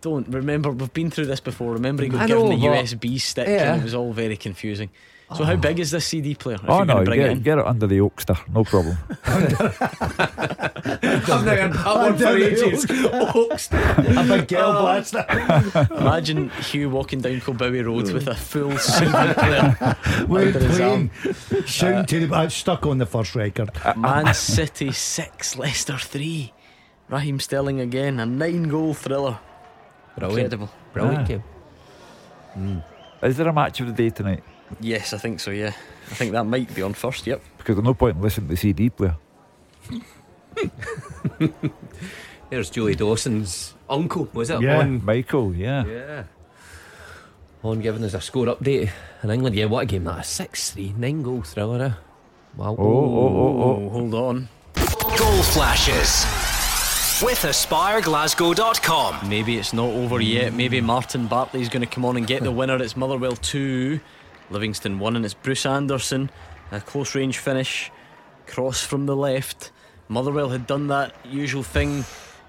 Don't remember. We've been through this before. Remember, he got I given know, the USB stick, Yeah. and it was all very confusing. So, how big is this CD player? Oh no, going to bring it get, in? get it under the Oakster, no problem. I've not heard that one for ages. Oakster, A big girl oh. blaster. Imagine Hugh walking down Kilbowie Road with a full Sylvan player We're under his arm. playing. Shouting uh, to the. I stuck on the first record. Uh, uh, Man City 6, Leicester 3. Raheem Sterling again, a nine goal thriller. Brilliant. Incredible. Brilliant Ah. game. Hmm. Is there a match of the day tonight? Yes, I think so, yeah. I think that might be on first, yep. Because there's no point in listening to the CD player. There's Joey Dawson's uncle, was it? Yeah. On, Michael, yeah. yeah. On giving us a score update in England. Yeah, what a game that is. 6 3, 9 goal thriller. eh? Wow. Oh, oh, oh, Oh, hold on. Goal flashes with AspireGlasgow.com. Maybe it's not over yet. Maybe Martin Bartley's going to come on and get the winner. It's Motherwell 2, Livingston 1, and it's Bruce Anderson. A close range finish, cross from the left. Motherwell had done that usual thing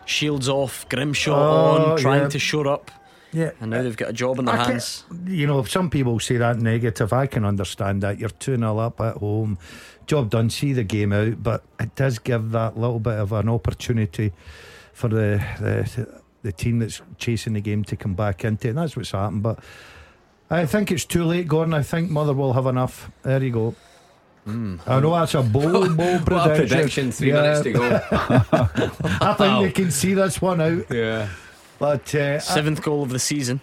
shields off, Grimshaw Oh, on, trying yeah. to shore up, Yeah. and now they've got a job in their hands. You know, some people say that negative. I can understand that. You're 2 0 up at home. Job done. See the game out. But it does give that little bit of an opportunity for the, the, the team that's chasing the game to come back into it. And that's what's happened. But I think it's too late, Gordon. I think Motherwell have enough. There you go. I know that's a bold, bold prediction. What a prediction, three Yeah, minutes to go. I think they can see this one out. yeah. But uh, I- Seventh goal of the season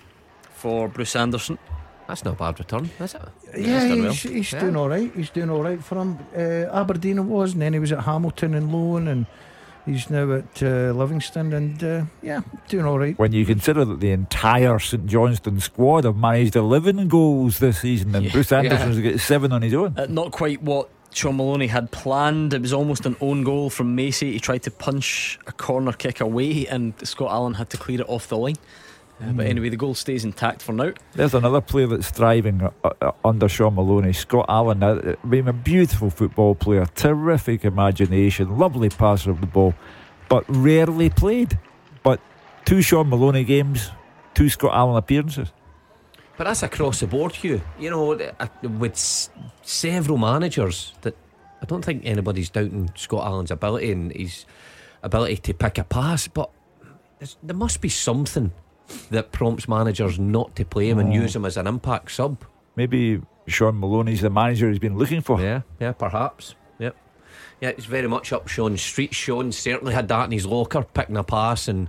for Bruce Anderson. That's not a bad return, is it? Yeah, done well. he's, he's Yeah. doing all right. He's doing all right for him. Uh, Aberdeen it was, and then he was at Hamilton and Loan, and he's now at uh, Livingston, and uh, yeah, doing all right. When you consider that the entire St Johnstone squad have managed 11 goals this season and Yeah. Bruce Anderson's got seven on his own. Uh, not quite what Shaun Maloney had planned. It was almost an own goal from Macey. He tried to punch a corner kick away, and Scott Allan had to clear it off the line. Uh, But anyway, the goal stays intact for now. There's another player that's thriving uh, uh, under Shaun Maloney, Scott Allan. Uh, I mean, a beautiful football player, terrific imagination, lovely passer of the ball, but rarely played. But two Shaun Maloney games, two Scott Allan appearances. But that's across the board, Hugh. You know, with several managers that I don't think anybody's doubting Scott Allan's ability and his ability to pick a pass, but there must be something that prompts managers not to play him and use him as an impact sub. Maybe Shaun Maloney's the manager he's been looking for. Yeah, yeah, perhaps. Yep. Yeah, it's very much up Shaun's street. Shaun certainly had that in his locker, picking a pass and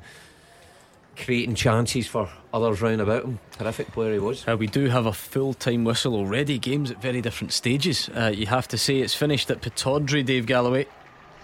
creating chances for others round about him. Terrific player he was. Uh, we do have a full time whistle already. Games at very different stages. Uh, you have to say it's finished at Pittodrie, Dave Galloway.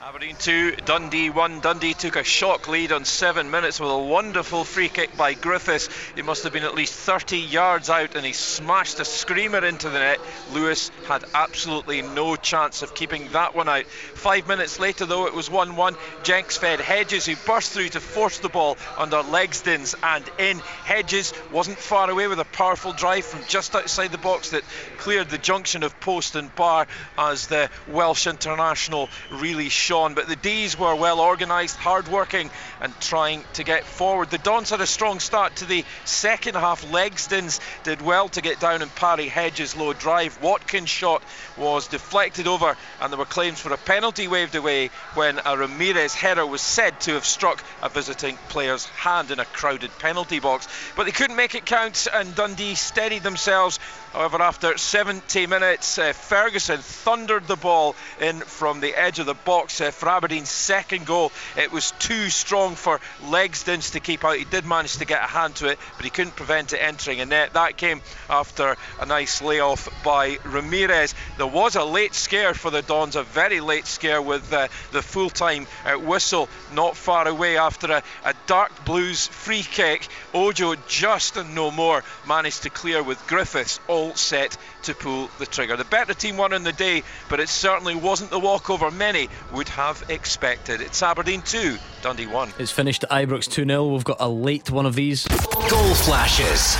Aberdeen 2, Dundee 1. Dundee took a shock lead on seven minutes with a wonderful free kick by Griffiths. He must have been at least 30 yards out and he smashed a screamer into the net. Lewis had absolutely no chance of keeping that one out. Five minutes later, though, it was 1 1. Jenks fed Hedges, who burst through to force the ball under Legzdins and in. Hedges wasn't far away with a powerful drive from just outside the box that cleared the junction of post and bar as the Welsh international really But the D's were well organised, hard working, and trying to get forward. The Dons had a strong start to the second half. Legzdins did well to get down and parry Hedges' low drive. Watkins' shot was deflected over, and there were claims for a penalty waved away when a Ramirez header was said to have struck a visiting player's hand in a crowded penalty box. But they couldn't make it count, and Dundee steadied themselves. However, after 70 minutes, uh, Ferguson thundered the ball in from the edge of the box uh, for Aberdeen's second goal. It was too strong for Legzdins to keep out. He did manage to get a hand to it, but he couldn't prevent it entering a net. That came after a nice layoff by Ramirez. There was a late scare for the Dons, a very late scare with uh, the full time uh, whistle not far away after a, a dark blues free kick. Ojo just and no more managed to clear with Griffiths all set to pull the trigger. The better team won in the day, but it certainly wasn't the walkover many would have expected. It's Aberdeen 2, Dundee 1. It's finished at Ibrox 2 0. We've got a late one of these. Goal flashes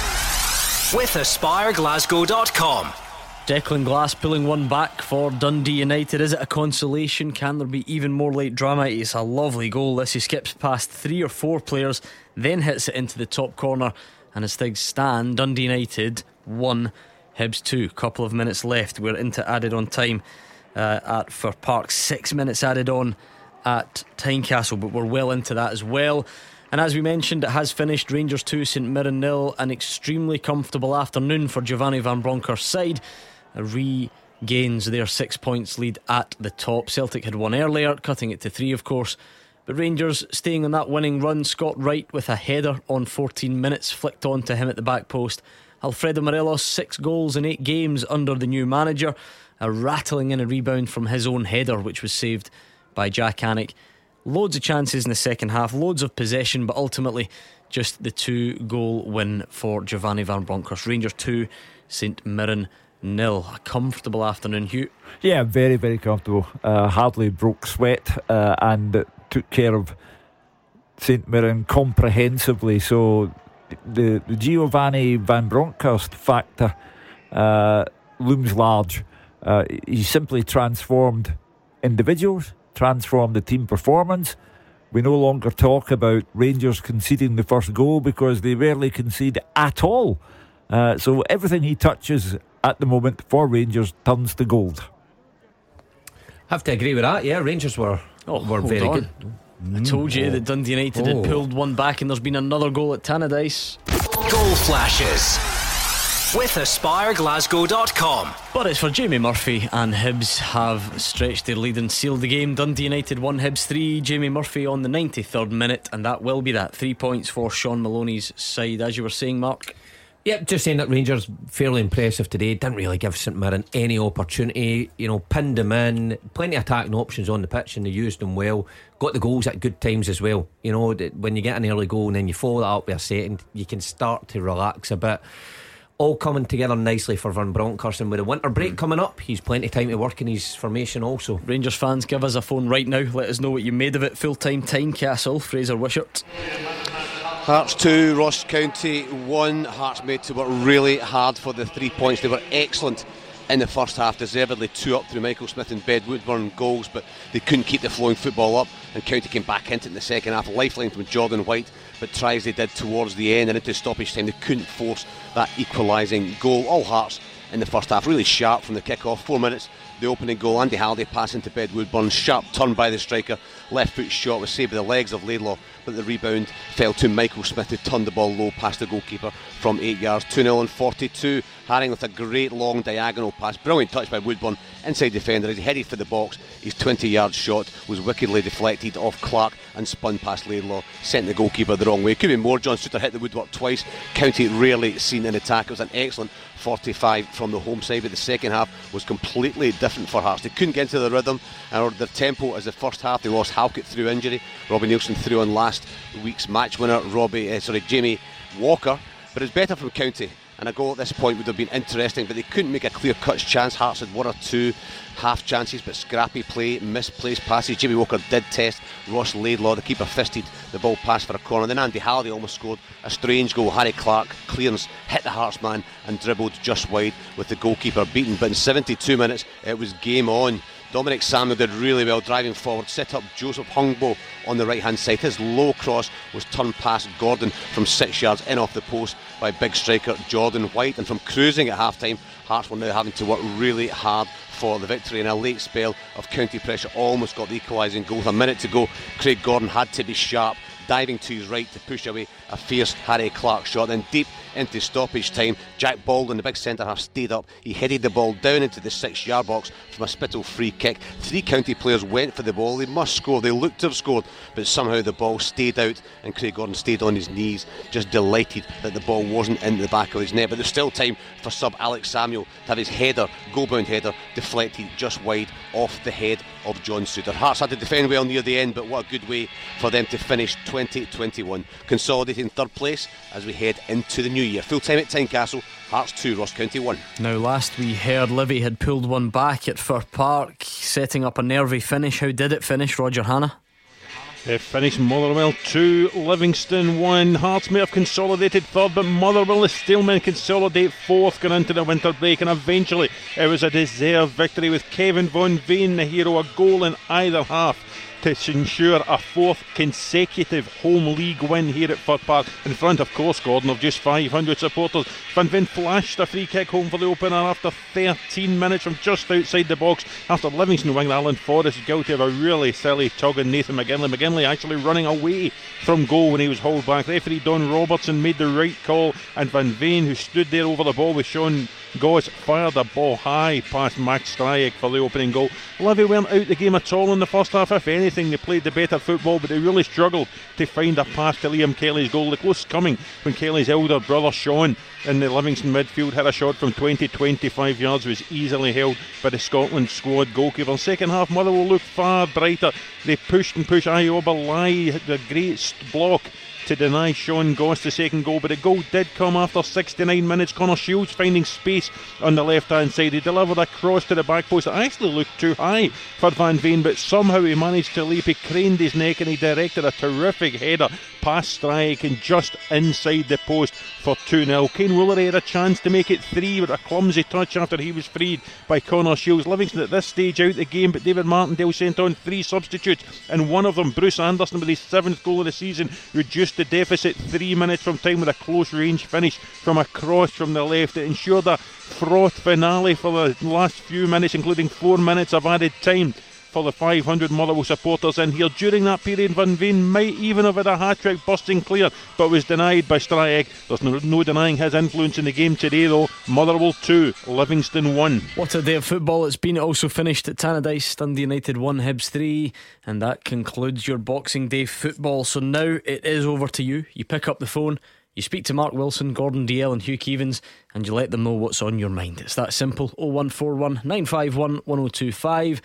with AspireGlasgow.com. Declan Glass pulling one back for Dundee United. Is it a consolation? Can there be even more late drama? It's a lovely goal. This he skips past three or four players, then hits it into the top corner. And as things stand, Dundee United 1, Hibs 2. Couple of minutes left. We're into added on time uh, at Fir Park. Six minutes added on at Tynecastle, but we're well into that as well. And as we mentioned, it has finished Rangers 2, St Mirren nil. An extremely comfortable afternoon for Giovanni Van Bronckhorst's side. Regains their six points lead at the top. Celtic had won earlier, cutting it to three, of course. But Rangers staying on that winning run. Scott Wright with a header on 14 minutes, flicked on to him at the back post. Alfredo Morelos, six goals in eight games under the new manager. A rattling in a rebound from his own header, which was saved by Jak Alnwick. Loads of chances in the second half, loads of possession, but ultimately just the two goal win for Giovanni Van Bronckhorst. Rangers 2, St Mirren nil. A comfortable afternoon, Hugh. Yeah, very, very comfortable. Uh, hardly broke sweat uh, and took care of St Mirren comprehensively. So the, the Giovanni Van Bronckhorst factor uh, looms large. Uh, he simply transformed individuals, transformed the team performance. We no longer talk about Rangers conceding the first goal because they rarely concede at all. Uh, so everything he touches at the moment for Rangers turns to gold. Have to agree with that. Yeah, Rangers were oh, were very on. good. I told you oh. that Dundee United oh. had pulled one back, and there's been another goal at Tannadice. Goal flashes with AspireGlasgow.com. But it's for Jamie Murphy, and Hibs have stretched their lead and sealed the game. Dundee United 1, Hibs 3. Jamie Murphy on the 93rd minute, and that will be that. Three points for Shaun Maloney's side, as you were saying, Mark. Yep, just saying that Rangers fairly impressive today. Didn't really give St Mirren any opportunity. You know, pinned them in. Plenty of attacking options on the pitch, and they used them well. Got the goals at good times as well. You know, when you get an early goal and then you follow that up with a second, you can start to relax a bit. All coming together nicely for Van Bronckhorst, and with the winter break mm. coming up, he's plenty of time to work in his formation also. Rangers fans, give us a phone right now. Let us know what you made of it. Full time Tynecastle, Fraser Wishart. Hearts 2, Ross County 1. Hearts made to work really hard for the three points. They were excellent in the first half, deservedly two up through Michael Smith and Ben Woodburn goals, but they couldn't keep the flowing football up. And County came back into it in the second half. Lifeline from Jordan White, but tries they did towards the end and into stoppage time, they couldn't force that equalising goal. All Hearts in the first half, really sharp from the kick-off. Four minutes, the opening goal. Andy Halliday passing to Ben Woodburn, sharp turn by the striker, left foot shot was saved by the legs of Laidlaw but the rebound fell to Michael Smith who turned the ball low past the goalkeeper from 8 yards. 2 0 and 42 Haring with a great long diagonal pass. Brilliant touch by Woodburn inside defender. As he headed for the box. His 20 yard shot was wickedly deflected off Clark and spun past Laidlaw. Sent the goalkeeper the wrong way. Could be more John Souttar hit the woodwork twice. County rarely seen an attack. It was an excellent 45 from the home side, but the second half was completely different for Hearts. They couldn't get into the rhythm or their tempo as the first half. They lost Halkett through injury. Robbie Neilson threw on last week's match winner, Robbie, uh, sorry, Jamie Walker. But it's better from County and a goal at this point would have been interesting, but they couldn't make a clear cut chance. Hearts had one or two half chances, but scrappy play, misplaced passes. Jimmy Walker did test Ross Laidlaw. The keeper fisted the ball past for a corner. Then Andy Halliday almost scored a strange goal. Harry Clark clearance hit the Hearts man and dribbled just wide with the goalkeeper beaten. But in 72 minutes, it was game on. Dominic Samuel did really well driving forward, set up Joseph Hungbo on the right hand side. His low cross was turned past Gordon from six yards in off the post by big striker Jordan White. And from cruising at half time, Hearts were now having to work really hard for the victory in a late spell of county pressure. Almost got the equalising goal. With a minute to go, Craig Gordon had to be sharp diving to his right to push away a fierce Harry Clark shot. Then deep into stoppage time, Jack Baldwin, the big centre half, stayed up. He headed the ball down into the six yard box from a spittle free kick. Three county players went for the ball. They must score. They looked to have scored, but somehow the ball stayed out and Craig Gordon stayed on his knees, just delighted that the ball wasn't in the back of his net. But there's still time for sub Alex Samuel to have his header, goal bound header, deflected just wide off the head of John Souttar. Hearts had to defend well near the end, but what a good way for them to finish 2021, consolidating third place as we head into the new year. Full time at Tynecastle, Hearts 2, Ross County 1. Now, last we heard Livy had pulled one back at Fir Park, setting up a nervy finish. How did it finish, Roger Hannah? It finished Motherwell 2, Livingston 1. Hearts may have consolidated third, but Motherwell is still men consolidate fourth going into the winter break. And eventually, it was a deserved victory with Kevin Van Veen, the hero, a goal in either half to ensure a fourth consecutive home league win here at Fir Park in front, of course, Gordon, of just 500 supporters. Van Veen flashed a free kick home for the opener after 13 minutes from just outside the box after Livingston winged Alan Forrest guilty of a really silly tug on Nathan McGinley. McGinley actually running away from goal when he was hauled back. Referee Don Robertson made the right call, and Van Veen, who stood there over the ball with Sean Goss, fired the ball high past Max Stryjek for the opening goal. Livy weren't out the game at all in the first half. If anything, they played the better football, but they really struggled to find a pass to Liam Kelly's goal. The close coming when Kelly's elder brother Sean in the Livingston midfield had a shot from 20 25 yards, was easily held by the Scotland squad goalkeeper. Second half, Motherwell looked far brighter. They pushed and pushed. Ioba Lai, the great block to deny Sean Goss the second goal, but the goal did come after 69 minutes. Connor Shields finding space on the left hand side. He delivered a cross to the back post that actually looked too high for Van Veen, but somehow he managed to leap. He craned his neck and he directed a terrific header past Stryjek and just inside the post for 2 0. Kaiyne Woolery had a chance to make it 3 with a clumsy touch after he was freed by Connor Shields. Livingston at this stage out the game, but David Martindale sent on three substitutes, and one of them, Bruce Anderson, with his seventh goal of the season, reduced the deficit three minutes from time with a close range finish from a cross from the left. It ensured a froth finale for the last few minutes, including four minutes of added time for the 500 Motherwell supporters in here. During that period, Van Veen might even have had a hat trick busting clear, but was denied by Stryjek. There's no, no, denying his influence in the game today, though. Motherwell 2, Livingston 1. What a day of football it's been. It also finished at Tannadice, Dundee United 1, Hibs 3, and that concludes your Boxing Day football. So now it is over to you. You pick up the phone. You speak to Mark Wilson, Gordon Dalziel, and Hugh Keevins, and you let them know what's on your mind. It's that simple 0141 951 1025.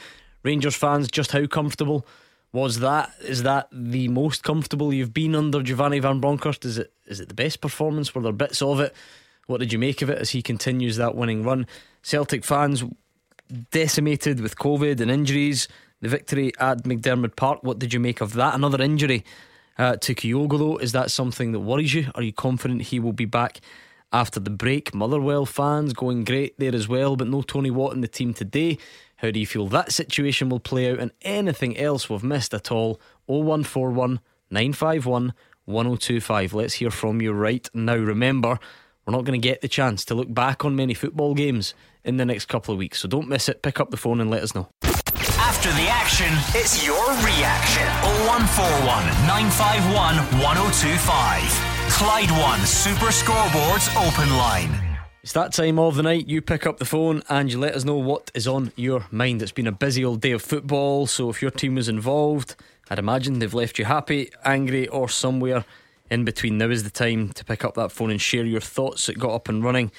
Rangers fans, just how comfortable was that? Is that the most comfortable you've been under Giovanni Van Bronckhorst? Is it is it the best performance? Were there bits of it? What did you make of it as he continues that winning run? Celtic fans decimated with COVID and injuries. The victory at McDiarmid Park. What did you make of that? Another injury uh, to Kyogo though. Is that something that worries you? Are you confident he will be back after the break? Motherwell fans going great there as well, but no Tony Watt in the team today. How do you feel that situation will play out and anything else we've missed at all? 0141 951 1025. Let's hear from you right now. Remember, we're not going to get the chance to look back on many football games in the next couple of weeks, so don't miss it. Pick up the phone and let us know. After the action, it's your reaction. 0141 951 1025. Clyde One Super Scoreboards Open Line. It's that time of the night. You pick up the phone and you let us know what is on your mind. It's been a busy old day of football, so if your team was involved, I'd imagine they've left you happy, angry, or somewhere in between. Now is the time to pick up that phone and share your thoughts. It got up and running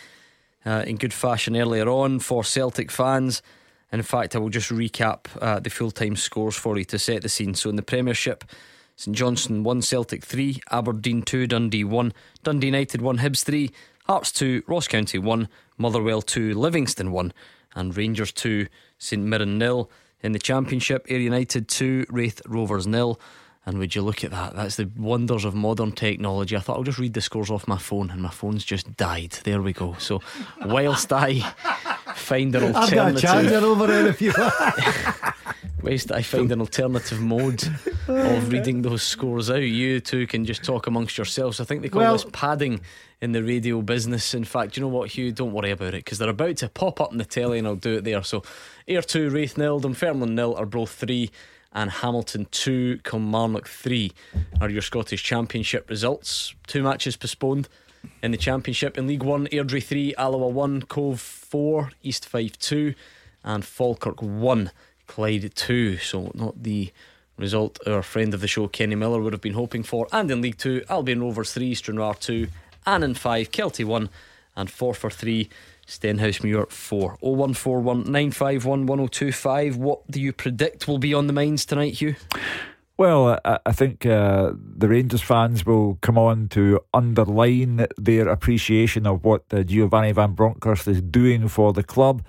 uh, in good fashion earlier on for Celtic fans. In fact, I will just recap uh, the full time scores for you to set the scene. So in the Premiership, St Johnstone 1, Celtic 3, Aberdeen 2, Dundee 1, Dundee United 1, Hibs 3, Hearts 2, Ross County 1, Motherwell 2, Livingston 1, and Rangers 2, St Mirren 0. In the Championship, Ayr United 2, Raith Rovers 0. And would you look at that? That's the wonders of modern technology. I thought I'll just read the scores off my phone, and my phone's just died. There we go. So, whilst I find an alternative, I've got a charger over there if you Whilst I find an alternative mode of reading those scores out, you two can just talk amongst yourselves. I think they call Well- this padding in the radio business. In fact, you know what, Hugh? Don't worry about it because they're about to pop up in the telly and I'll do it there. So, Ayr 2, Raith nil, Dunfermline nil, Arbroath 3, and Hamilton 2, Kilmarnock 3 are your Scottish Championship results. Two matches postponed in the Championship. In League 1, Airdrie 3, Alloa 1, Cove 4, East Fife 2, and Falkirk 1, Clyde 2. So, not the result our friend of the show, Kenny Miller, would have been hoping for. And in League 2, Albion Rovers 3, Stranraer 2, Annan 5, Kelty 1, and Forfar 3. Stenhousemuir 4 0141 951 1025. What do you predict will be on the minds tonight, Hugh? Well, I, I think uh, the Rangers fans will come on to underline their appreciation of what uh, Giovanni Van Bronckhorst is doing for the club.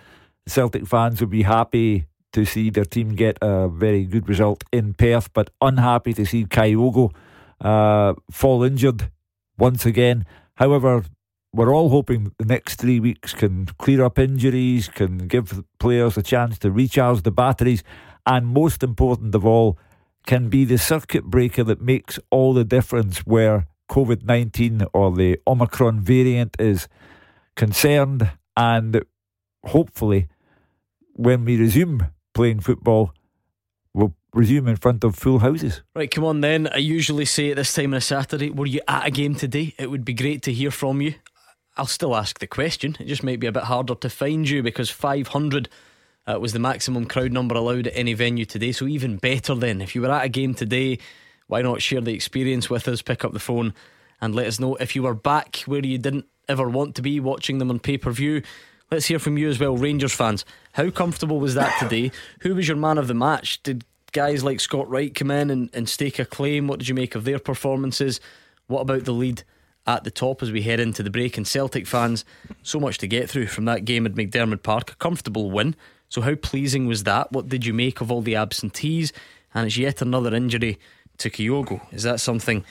Celtic fans will be happy to see their team get a very good result in Perth, but unhappy to see Kyogo uh, fall injured once again. However, we're all hoping the next three weeks can clear up injuries, can give players a chance to recharge the batteries, and most important of all, can be the circuit breaker that makes all the difference where COVID 19 or the Omicron variant is concerned. And hopefully, when we resume playing football, we'll resume in front of full houses. Right, come on then. I usually say at this time on a Saturday, were you at a game today? It would be great to hear from you. I'll still ask the question. It just might be a bit harder to find you because 500 uh, was the maximum crowd number allowed at any venue today. So, even better then. If you were at a game today, why not share the experience with us? Pick up the phone and let us know if you were back where you didn't ever want to be watching them on pay per view. Let's hear from you as well, Rangers fans. How comfortable was that today? Who was your man of the match? Did guys like Scott Wright come in and, and stake a claim? What did you make of their performances? What about the lead at the top as we head into the break? And Celtic fans, so much to get through from that game at McDiarmid Park. A comfortable win. So, how pleasing was that? What did you make of all the absentees? And it's yet another injury to Kyogo. Is that something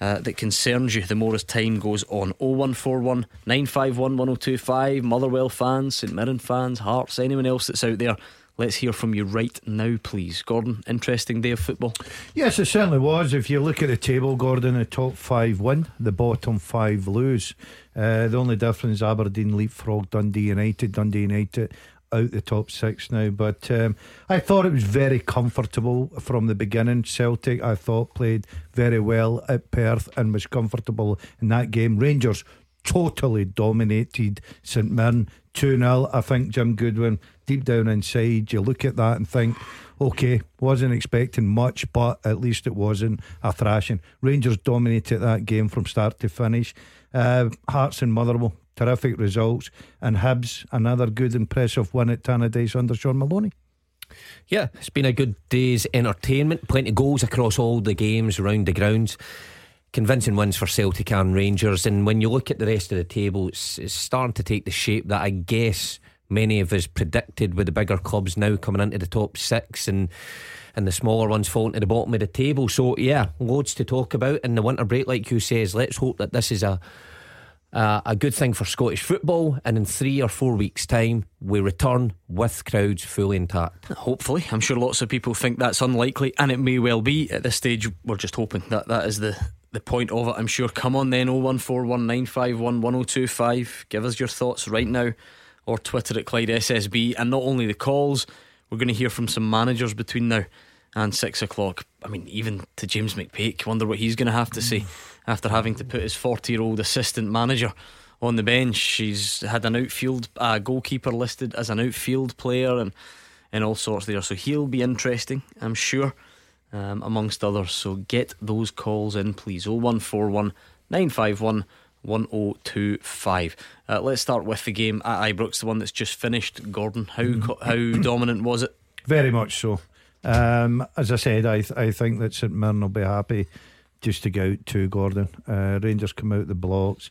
uh, that concerns you the more as time goes on? 0141 951 1025. Motherwell fans, St Mirren fans, Hearts, anyone else that's out there. Let's hear from you right now, please. Gordon, interesting day of football. Yes, it certainly was. If you look at the table, Gordon, the top five win, the bottom five lose. Uh, the only difference Aberdeen leapfrog Dundee United. Dundee United out the top six now. But um, I thought it was very comfortable from the beginning. Celtic, I thought, played very well at Perth and was comfortable in that game. Rangers totally dominated St Mirren 2 0. I think Jim Goodwin, deep down inside, you look at that and think, okay, wasn't expecting much, but at least it wasn't a thrashing. Rangers dominated that game from start to finish. Uh, Hearts and Motherwell terrific results. And Hibs, another good, impressive win at Tannadice under Shaun Maloney. Yeah, it's been a good day's entertainment. Plenty of goals across all the games around the grounds. Convincing wins for Celtic and Rangers. And when you look at the rest of the table, it's, it's starting to take the shape that I guess many of us predicted with the bigger clubs now coming into the top six and and the smaller ones falling to the bottom of the table. So yeah, loads to talk about in the winter break, like you says. Let's hope that this is a uh, a good thing for Scottish football, and in three or four weeks' time, we return with crowds fully intact. Hopefully, I'm sure lots of people think that's unlikely, and it may well be. At this stage, we're just hoping that that is the the point of it. I'm sure. Come on, then, 01419511025. Give us your thoughts right now, or Twitter at Clyde SSB, and not only the calls. We're going to hear from some managers between now and six o'clock. I mean, even to James McPake. Wonder what he's going to have to say after having to put his 40 year old assistant manager on the bench. He's had an outfield uh, goalkeeper listed as an outfield player and, and all sorts there. So he'll be interesting, I'm sure, um, amongst others. So get those calls in, please. 0141 951 1025. Uh, let's start with the game at Ibrox, the one that's just finished. Gordon, how, mm. how dominant was it? Very much so. Um, as I said, I, th- I think that St Mirren will be happy just to go out to Gordon. Uh, Rangers come out the blocks.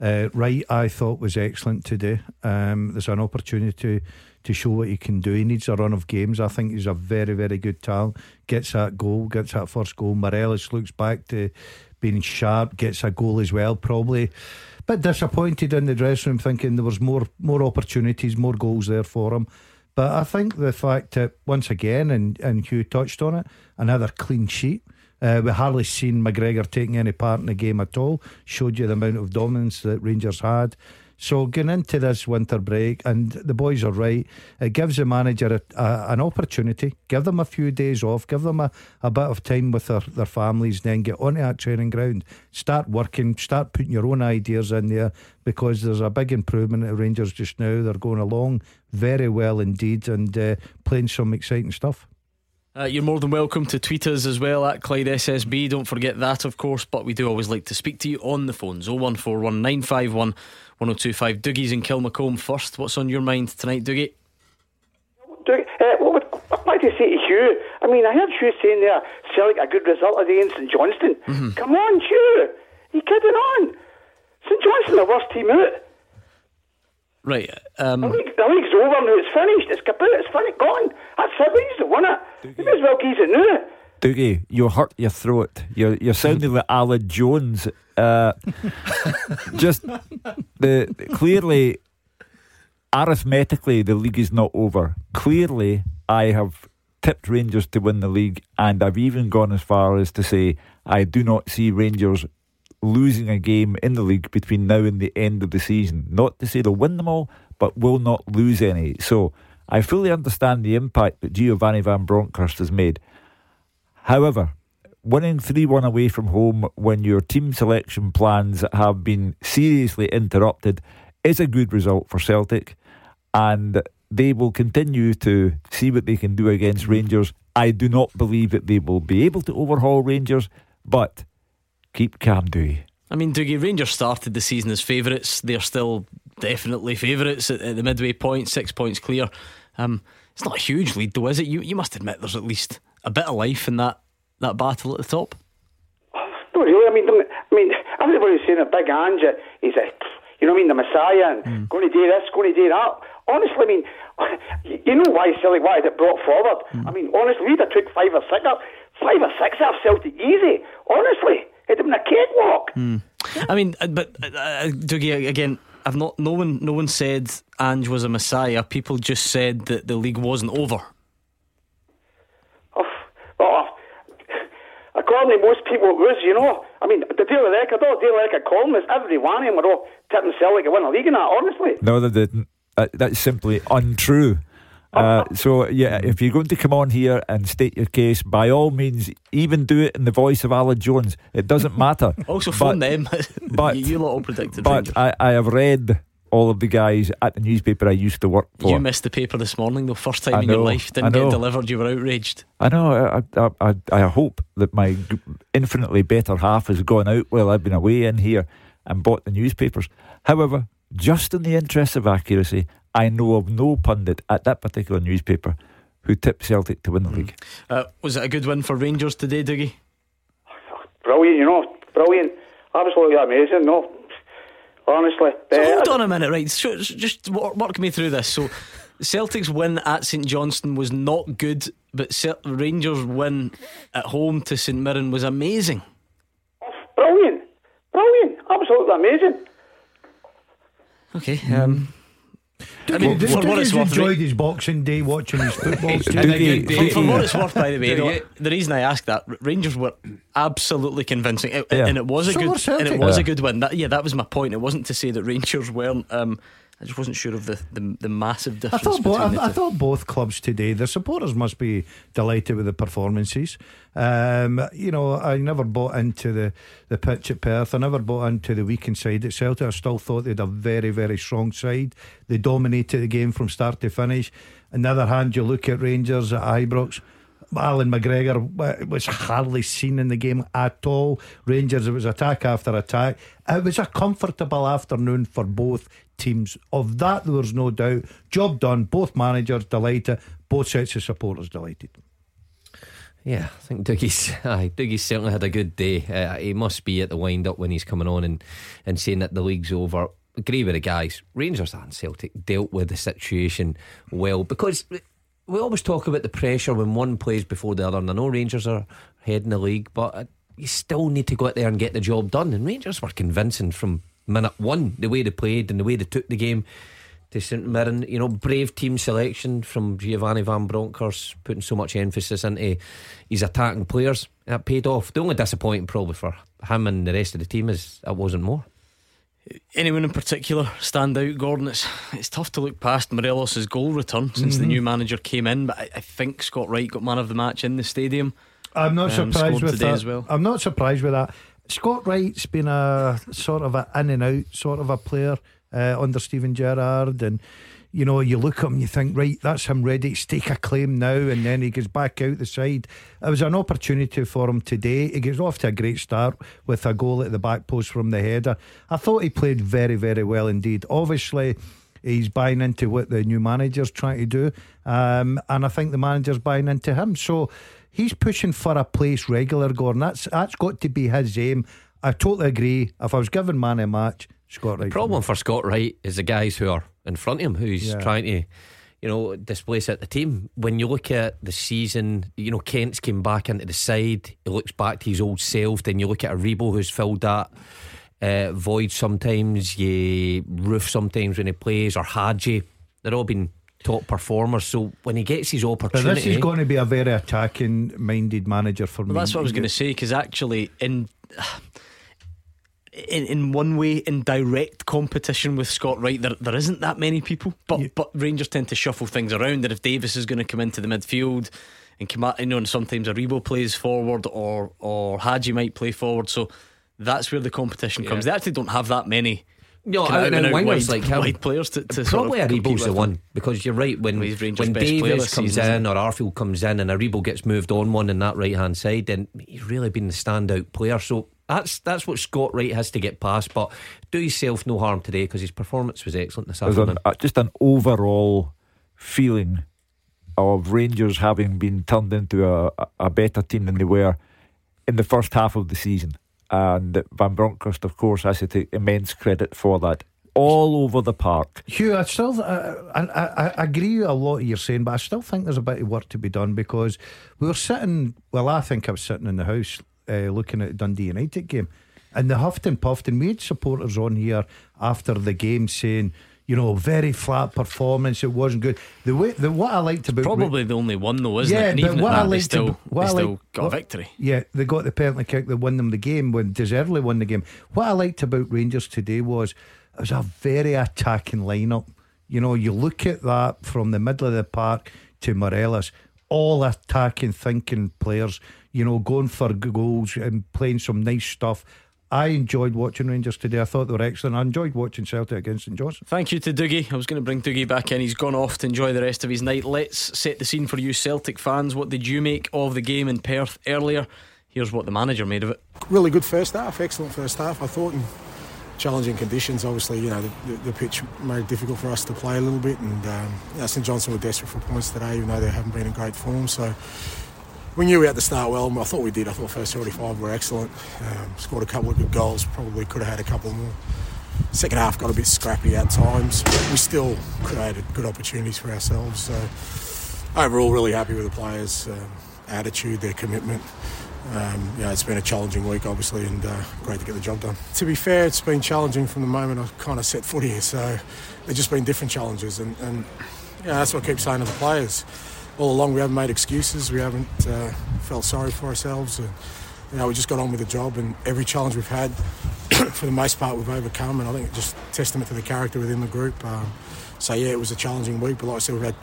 Uh, Wright, I thought was excellent today. Um, there's an opportunity to, to show what he can do. He needs a run of games. I think he's a very, very good talent. Gets that goal, gets that first goal. Morelos looks back to being sharp, gets a goal as well, probably. But disappointed in the dressing room, thinking there was more more opportunities, more goals there for him. But I think the fact that once again, and, and Hugh touched on it, another clean sheet. Uh, we hardly seen McGregor taking any part in the game at all. Showed you the amount of dominance that Rangers had. So going into this winter break, and the boys are right, it gives the manager a, a, an opportunity. Give them a few days off, give them a, a bit of time with their, their families, then get onto that training ground, start working, start putting your own ideas in there because there's a big improvement at Rangers just now. They're going along very well indeed and uh, playing some exciting stuff. Uh, you're more than welcome to tweet us as well at Clyde SSB. Don't forget that, of course, but we do always like to speak to you on the phones 0141 951 1025. Dougie's in Kilmacolm first. What's on your mind tonight, Dougie? Dougie uh, what would I'd like to say to Hugh, I mean, I heard Hugh saying there, Celtic a good result against St Johnstone. Mm-hmm. Come on, Hugh. You kidding on? St Johnstone, the worst team out. Right. Um, the, league, the league's over now. It's finished. It's kaput. It's finished. Gone. That's it. He's the winner. You may as well give it now. Dougie, you hurt your throat. You're you're sounding like Alan Jones. Uh, just the clearly, arithmetically, the league is not over. Clearly, I have tipped Rangers to win the league, and I've even gone as far as to say I do not see Rangers losing a game in the league between now and the end of the season. Not to say they'll win them all, but will not lose any. So I fully understand the impact that Giovanni Van Bronckhorst has made. However, winning 3 1 away from home when your team selection plans have been seriously interrupted is a good result for Celtic, and they will continue to see what they can do against Rangers. I do not believe that they will be able to overhaul Rangers, but keep calm, Dewey. I mean, Dougie, Rangers started the season as favourites. They're still definitely favourites at, at, the midway point, six points clear. Um, it's not a huge lead, though, is it? You you must admit there's at least a bit of life in that, that battle at the top. Not really. I mean, I mean, everybody's saying a big Ange. He's a, you know, what I mean, the Messiah and mm. going to do this, going to do that. Honestly, I mean, you know why Celtic wanted it brought forward. Mm. I mean, honestly, we'd have took five or six up, five or six off Celtic easy. Honestly, it'd have been a cakewalk. Mm. I mean, uh, but uh, uh, Dougie, again, I've not. No one, no one said Ange was a messiah. People just said that the league wasn't over. Oh, well, according to most people, it was. You know, I mean, the Daily Record, all Daily Record columnists, every one of them were all tipping Celtic to win the league and that. Honestly, no, they didn't. Uh, that's simply untrue. Uh, so yeah, if you're going to come on here and state your case, by all means, even do it in the voice of Alan Jones. It doesn't matter. also, phone but, them. but you lot all predicted. But I, I, have read all of the guys at the newspaper I used to work for. You missed the paper this morning, the first time in your life. Didn't get delivered. You were outraged. I know. I, I, I, I hope that my infinitely better half has gone out while I've been away in here and bought the newspapers. However, just in the interest of accuracy, I know of no pundit at that particular newspaper who tipped Celtic to win the mm. league. Uh, was it a good win for Rangers today, Dougie? Brilliant, you know, brilliant. Absolutely amazing, no. Honestly. So uh, hold on a minute, right? Just work me through this. So, Celtic's win at St Johnstone was not good, but Rangers' win at home to St Mirren was amazing. Brilliant, brilliant, absolutely amazing. Okay. Um, I mean, for, for what it's worth, enjoyed his Boxing Day watching his football. for, for, what it's worth, by the way, the, the reason I asked that Rangers were absolutely convincing, it, yeah. and it was a so good, and it was yeah. a good win. That, yeah, that was my point. It wasn't to say that Rangers weren't. Um, I just wasn't sure of the, the, the massive difference. I thought, bo- I, I, thought both clubs today, the supporters must be delighted with the performances. Um, you know, I never bought into the, the pitch at Perth. I never bought into the weakened side at Celtic. I still thought they had a very, very strong side. They dominated the game from start to finish. On the other hand, you look at Rangers at Ibrox. Allan McGregor was hardly seen in the game at all. Rangers, it was attack after attack. It was a comfortable afternoon for both teams. Of that, there was no doubt. Job done. Both managers delighted. Both sets of supporters delighted. Yeah, I think Dougie's, aye, Dougie's certainly had a good day. Uh, he must be at the wind up when he's coming on and, and saying that the league's over. Agree with the guys. Rangers and Celtic dealt with the situation well because we always talk about the pressure when one plays before the other. And I know Rangers are heading the league, but uh, you still need to go out there and get the job done. And Rangers were convincing from minute one, the way they played and the way they took the game to St Mirren. You know, brave team selection from Giovanni Van Bronckhorst, putting so much emphasis into his attacking players. That paid off. The only disappointing probably for him and the rest of the team is it wasn't more. Anyone in particular stand out, Gordon? It's it's tough to look past Morelos' goal return since mm-hmm. the new manager came in, but I, I, think Scott Wright got man of the match in the stadium. I'm not um, surprised with that. Well. I'm not surprised with that. Scott Wright's been a sort of a in and out sort of a player uh, under Steven Gerrard, and you know you look at him, you think right, that's him ready to stake a claim now, and then he goes back out the side. It was an opportunity for him today. He gets off to a great start with a goal at the back post from the header. I thought he played very very well indeed. Obviously he's buying into what the new manager's trying to do, um, and I think the manager's buying into him. So he's pushing for a place regular, Gordon. That's that's got to be his aim. I totally agree. If I was given man a match, Scott Wright. The problem for Scott Wright is the guys who are in front of him, who's yeah. trying to, you know, displace at the team. When you look at the season, you know, Kent's came back into the side. He looks back to his old self. Then you look at Aribo, who's filled that uh, void sometimes. You Roofe sometimes when he plays, or Hagi. They're all been top performers. So when he gets his opportunity, But opportunity, this is going to be a very attacking minded manager for Well, me. that's what I was going to say because actually, in in in one way, in direct competition with Scott Wright, there there isn't that many people. But but Rangers tend to shuffle things around. That if Davis is going to come into the midfield and come out, you know, and sometimes Aribo plays forward or or Hagi might play forward. So that's where the competition comes. They actually don't have that many. No, kind of out and out wide, wingers like him. wide players to, to Probably sort of compete Aribo's the one because you're right when Well, he's when Davis comes season, in or Arfield comes in and Aribo gets moved on one in that right hand side, then he's really been the standout player. So that's that's what Scott Wright has to get past. But do yourself no harm today because his performance was excellent this There's afternoon. an, uh, just an overall feeling of Rangers having been turned into a, a- a better team than they were in the first half of the season. And Van Bronckhorst, of course, has to take immense credit for that. All over the park. Hugh, I still uh, I, I, agree a lot you're saying, but I still think there's a bit of work to be done because we were sitting. Well, I think I was sitting in the house uh, looking at Dundee United game, and the huffed and puffed, and we had supporters on here after the game saying, you know, very flat performance. It wasn't good. The way, the what I liked about Probably the only one though, isn't Yeah, it? And but even what at I that, they liked still, ab- what they still liked- got what- a victory. Yeah, they got the penalty kick that won them the game when deservedly won the game. What I liked about Rangers today was it was a very attacking lineup. You know, you look at that from the middle of the park to Morelos, all attacking, thinking players. You know, going for goals and playing some nice stuff. I enjoyed watching Rangers today. I thought they were excellent. I enjoyed watching Celtic against St Johnstone. Thank you to Doogie. I was going to bring Doogie back in. He's gone off to enjoy the rest of his night. Let's set the scene for you, Celtic fans. What did you make of the game in Perth earlier? Here's what the manager made of it. really good first half, excellent first half. I thought in challenging conditions. Obviously, you know the, the, the pitch made it difficult for us to play a little bit, and um, you know, St Johnstone were desperate for points today, even though they haven't been in great form. So we knew we had to start well. and I thought we did. I thought first 45 were excellent. Um, scored a couple of good goals. Probably could have had a couple more. Second half got a bit scrappy at times, but we still created good opportunities for ourselves. So overall, really happy with the players' um, attitude, their commitment. Um, know, it's been a challenging week, obviously, and uh, great to get the job done. To be fair, it's been challenging from the moment I kind of set foot here. So they've just been different challenges, and, and yeah, that's what I keep saying to the players. All along, we haven't made excuses. We haven't uh, felt sorry for ourselves. And, you know, we just got on with the job, and every challenge we've had, for the most part, we've overcome. And I think it's just testament to the character within the group. Um, so yeah, it was a challenging week, but like I said, we've had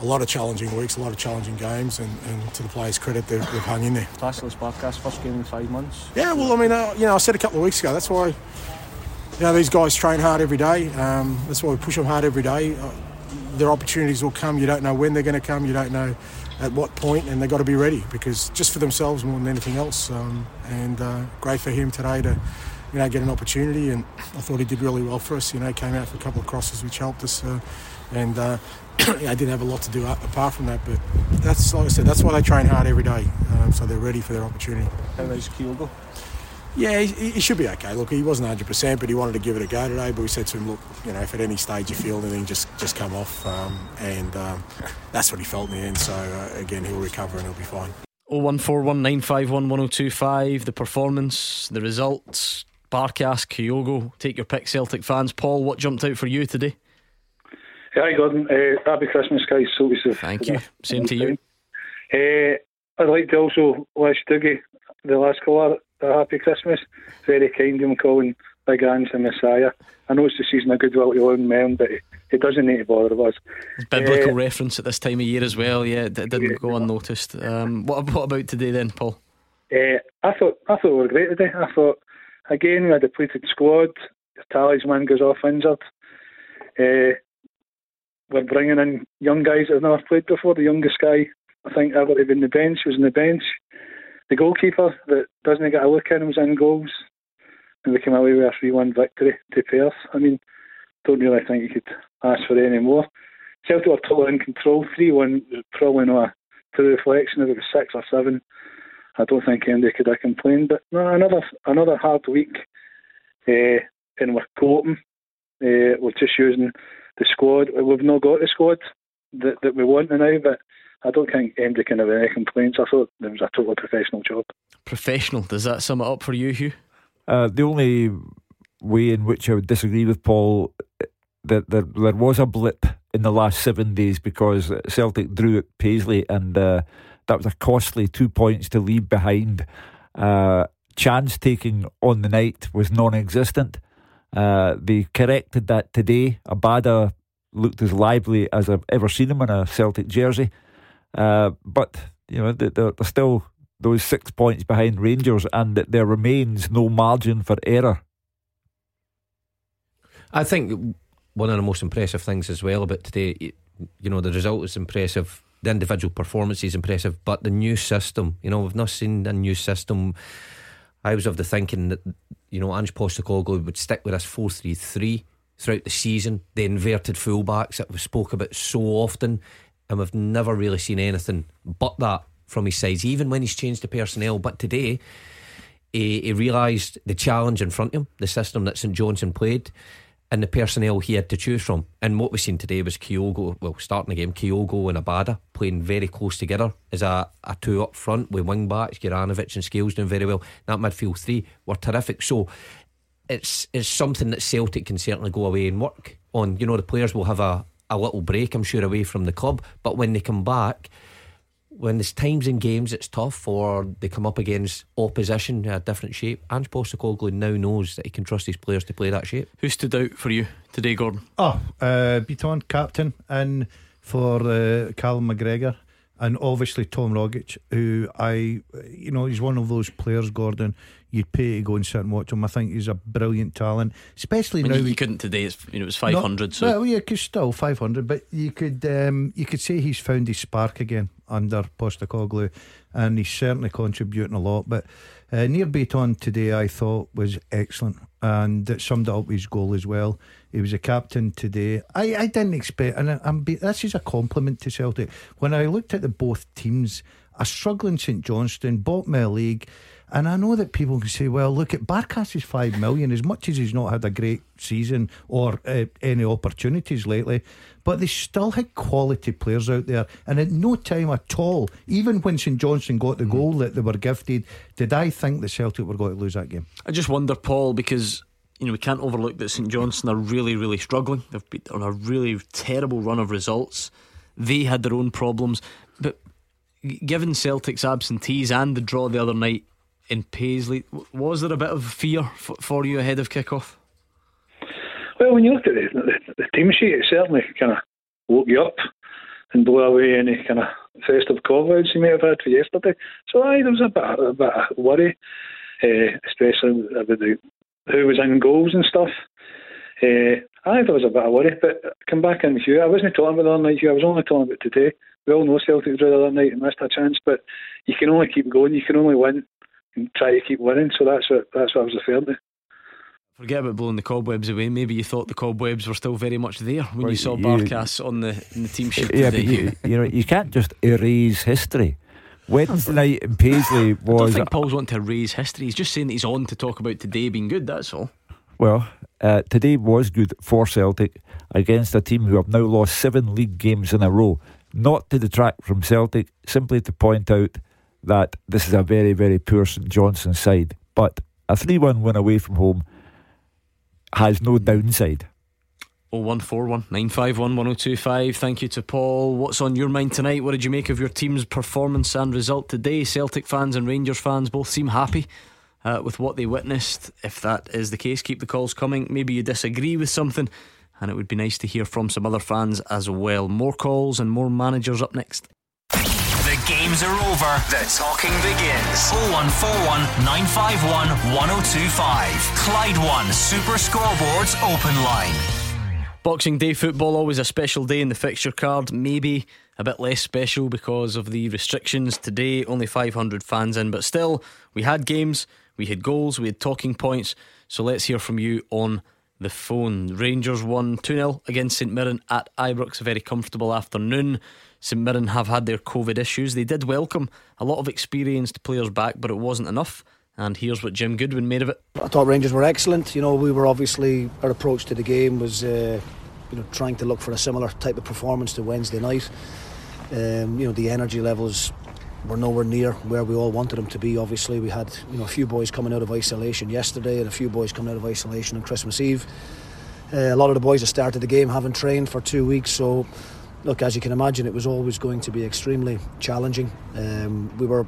a lot of challenging weeks, a lot of challenging games, and, and to the players' credit, they've, they've hung in there. Vasilis Barkas, first game in five months. Yeah, well, I mean, uh, you know, I said a couple of weeks ago. That's why, you know, these guys train hard every day. Um, that's why we push them hard every day. Uh, their opportunities will come. You don't know when they're going to come. You don't know at what point, and they've got to be ready because just for themselves more than anything else. Um, and uh, great for him today to, you know, get an opportunity. And I thought he did really well for us. You know, came out for a couple of crosses which helped us. Uh, and uh, didn't have a lot to do apart from that. But that's like I said, that's why they train hard every day, um, so they're ready for their opportunity. How is Kyogo? Yeah, he, he should be okay. Look, he wasn't 100%, but he wanted to give it a go today. But we said to him, look, you know, if at any stage you feel anything, just just come off. Um, and um, that's what he felt in the end. So uh, again, he'll recover and he'll be fine. 01419511025. The performance, the results, Barkas, Kyogo. Take your pick, Celtic fans. Paul, what jumped out for you today? Hi, Gordon. Uh, happy Christmas, guys. So Thank you. Same to you. Uh, I'd like to also wish Dougie, the last caller, a happy Christmas. Very kind of him calling Big Ange the Messiah. I know it's the season of goodwill to Lone Men, but he, he doesn't need to bother us. Biblical Uh, reference at this time of year as well. Yeah, it didn't go unnoticed. Um, what, what about today then, Paul? Uh, I thought I thought we were great today. I thought again we had a depleted squad. The talisman goes off injured. Uh, we're bringing in young guys that have never played before. The youngest guy I think ever to be on the bench was on the bench. The goalkeeper that doesn't get a look in was in goals, and we came away with a three-one victory to Perth. I mean, don't really think you could ask for any more. Celtic were totally in control. Three-one, probably not a true reflection. If it was six or seven, I don't think anybody could have complained. But no, another another hard week, uh, and we're coping. Uh, we're just using the squad. We've not got the squad that, that we want now, but I don't think anybody can have any complaints. I thought it was a totally professional job. Professional. Does that sum it up for you, Hugh? Uh, the only way in which I would disagree with Paul that there, there was a blip in the last seven days because Celtic drew at Paisley and uh, that was a costly two points to leave behind. Uh, chance taking on the night was non existent. Uh, they corrected that today. Abada looked as lively as I've ever seen him in a Celtic jersey. Uh, but, you know, they're, still those six points behind Rangers and there remains no margin for error. I think one of the most impressive things as well about today, you know, the result is impressive, the individual performance is impressive, but the new system, you know, we've not seen a new system. I was of the thinking that, you know, Ange Postecoglou would stick with us 4 3 3 throughout the season, the inverted fullbacks that we spoke about so often, and we've never really seen anything but that from his sides, even when he's changed the personnel. But today, he, he realised the challenge in front of him, the system that St Johnstone played and the personnel he had to choose from. And what we've seen today was Kyogo, well, starting the game, Kyogo and Abada playing very close together as a, a two up front with wing backs, Juranovic and Scales doing very well. That midfield three were terrific. So it's it's something that Celtic can certainly go away and work on. You know, the players will have a, a little break, I'm sure, away from the club, but when they come back, when there's times in games it's tough or they come up against opposition in a different shape, Ange Postecoglou now knows that he can trust his players to play that shape. Who stood out for you today, Gordon? Oh, uh, Bitton, captain, and for uh, Callum McGregor. And obviously Tom Rogic, who I, you know, he's one of those players, Gordon, you'd pay to go and sit and watch him. I think he's a brilliant talent, especially I mean, now. You, you couldn't today. It's you know it was five hundred. So well, yeah, cause still five hundred, but you could um, you could say he's found his spark again under Postecoglou, and he's certainly contributing a lot. But uh, Nir Bitton today, I thought was excellent, and it summed up his goal as well. He was a captain today. I, I didn't expect, and I, be, this is a compliment to Celtic. When I looked at the both teams, a struggling St Johnstone, bottom of the league. And I know that people can say, well, look at Barkas is five million, as much as he's not had a great season or uh, any opportunities lately, but they still had quality players out there. And at no time at all, even when St Johnstone got the goal that they were gifted, did I think that Celtic were going to lose that game. I just wonder, Paul, because you know we can't overlook that St Johnstone are really, really struggling. They've been on a really terrible run of results. They had their own problems, but given Celtic's absentees and the draw the other night in Paisley, was there a bit of fear f- for you ahead of kick-off? Well, when you look at the, the, the team sheet, it certainly kind of woke you up and blew away any kind of festive call-outs you may have had for yesterday. So, aye, there was a bit, a bit of worry, uh, especially about the, who was in goals and stuff. Uh, aye, there was a bit of worry, but come back in Hugh. I wasn't talking about the other night, Hugh. I was only talking about today. We all know Celtic drew the other night and missed a chance, but you can only keep going. You can only win and try to keep winning. So that's what that's what I was referring to. Forget about blowing the cobwebs away. Maybe you thought the cobwebs were still very much there when Well, you saw you- Barkas on the in the team sheet Yeah, today. but you, you know you can't just erase history. Wednesday night in Paisley was. I don't think Paul's wanting to raise history. He's just saying that he's on to talk about today being good. That's all. well. Uh, today was good for Celtic against a team who have now lost seven league games in a row. Not to detract from Celtic, simply to point out that this is a very, very poor St Johnstone side. But a 3 1 win away from home has no downside. 0141 951 1025. Thank you to Paul. What's on your mind tonight? What did you make of your team's performance and result today? Celtic fans and Rangers fans both seem happy uh, with what they witnessed. If that is the case, keep the calls coming. Maybe you disagree with something, and it would be nice to hear from some other fans as well. More calls and more managers up next. Games are over. The talking begins. 0141 951 1025. Clyde One Super Scoreboards Open Line. Boxing Day football, always a special day in the fixture card. Maybe a bit less special because of the restrictions today. Only 500 fans in, but still, we had games, we had goals, we had talking points. So let's hear from you on the phone. Rangers won 2 0 against St Mirren at Ibrox. A very comfortable afternoon. St Mirren have had their COVID issues. They did welcome a lot of experienced players back, but it wasn't enough. And here's what Jim Goodwin made of it. I thought Rangers were excellent. You know, we were obviously our approach to the game was, uh, you know, trying to look for a similar type of performance to Wednesday night. Um, you know, the energy levels were nowhere near where we all wanted them to be. Obviously, we had you know a few boys coming out of isolation yesterday and a few boys coming out of isolation on Christmas Eve. Uh, a lot of the boys that started the game haven't trained for two weeks, so look, as you can imagine, it was always going to be extremely challenging. Um, we were,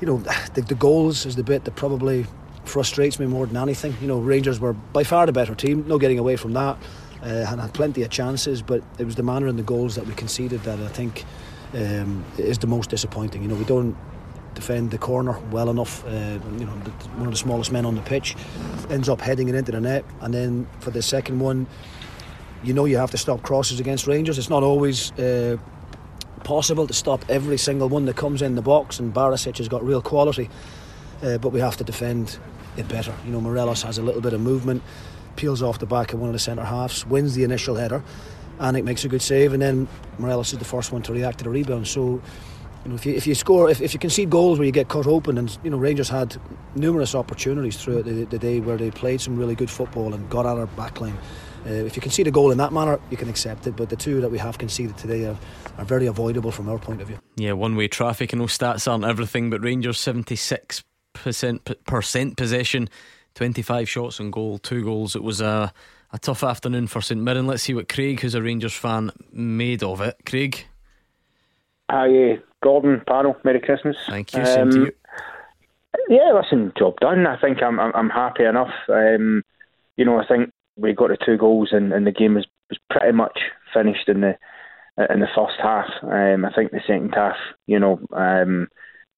you know, the, the goals is the bit that probably frustrates me more than anything. You know, Rangers were by far the better team, no getting away from that, uh, and had plenty of chances, but it was the manner and the goals that we conceded that I think um, is the most disappointing. You know, we don't defend the corner well enough. Uh, you know, one of the smallest men on the pitch ends up heading it into the net, and then for the second one, you know you have to stop crosses against Rangers. It's not always. Uh, possible to stop every single one that comes in the box and Barisic has got real quality uh, but we have to defend it better you know Morelos has a little bit of movement peels off the back of one of the centre halves wins the initial header and it makes a good save and then Morelos is the first one to react to the rebound so you know, if you if you score if, if you concede goals where you get cut open and you know Rangers had numerous opportunities throughout the, the day where they played some really good football and got at our backline uh, if you concede a goal in that manner, you can accept it. But the two that we have conceded today are, are very avoidable from our point of view. Yeah, one way traffic. and no stats aren't everything, but Rangers 76% possession, 25 shots on goal, two goals. It was a, a tough afternoon for St Mirren. Let's see what Craig, who's a Rangers fan, made of it. Craig? Hi, Gordon, panel. Merry Christmas. Thank you. Same um, to you. Yeah, listen, job done. I think I'm I'm, I'm happy enough. Um, you know, I think we got the two goals and, and the game was, was pretty much finished in the in the first half. Um, I think the second half, you know, um,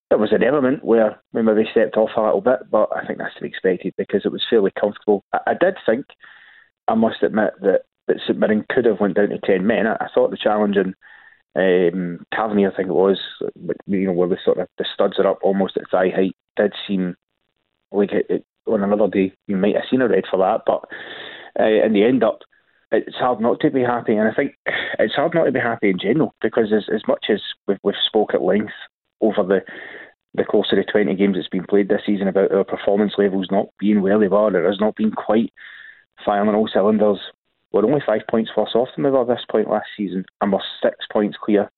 there was an element where we maybe stepped off a little bit, but I think that's to be expected because it was fairly comfortable. I, I did think, I must admit, that, that St Mirren could have went down to 10 men. I, I thought the challenge in um, Tavernier, I think it was, you know, where the sort of the studs are up almost at thigh height, did seem like it, it on another day you might have seen a red for that, but uh, in the end up, it's hard not to be happy. And I think it's hard not to be happy in general because as, as much as we've, we've spoke at length over the the course of the 20 games that's been played this season about our performance levels not being where they were, it has not been quite firing on all cylinders. We're only five points worse off than we were at this point last season, and we're six points clear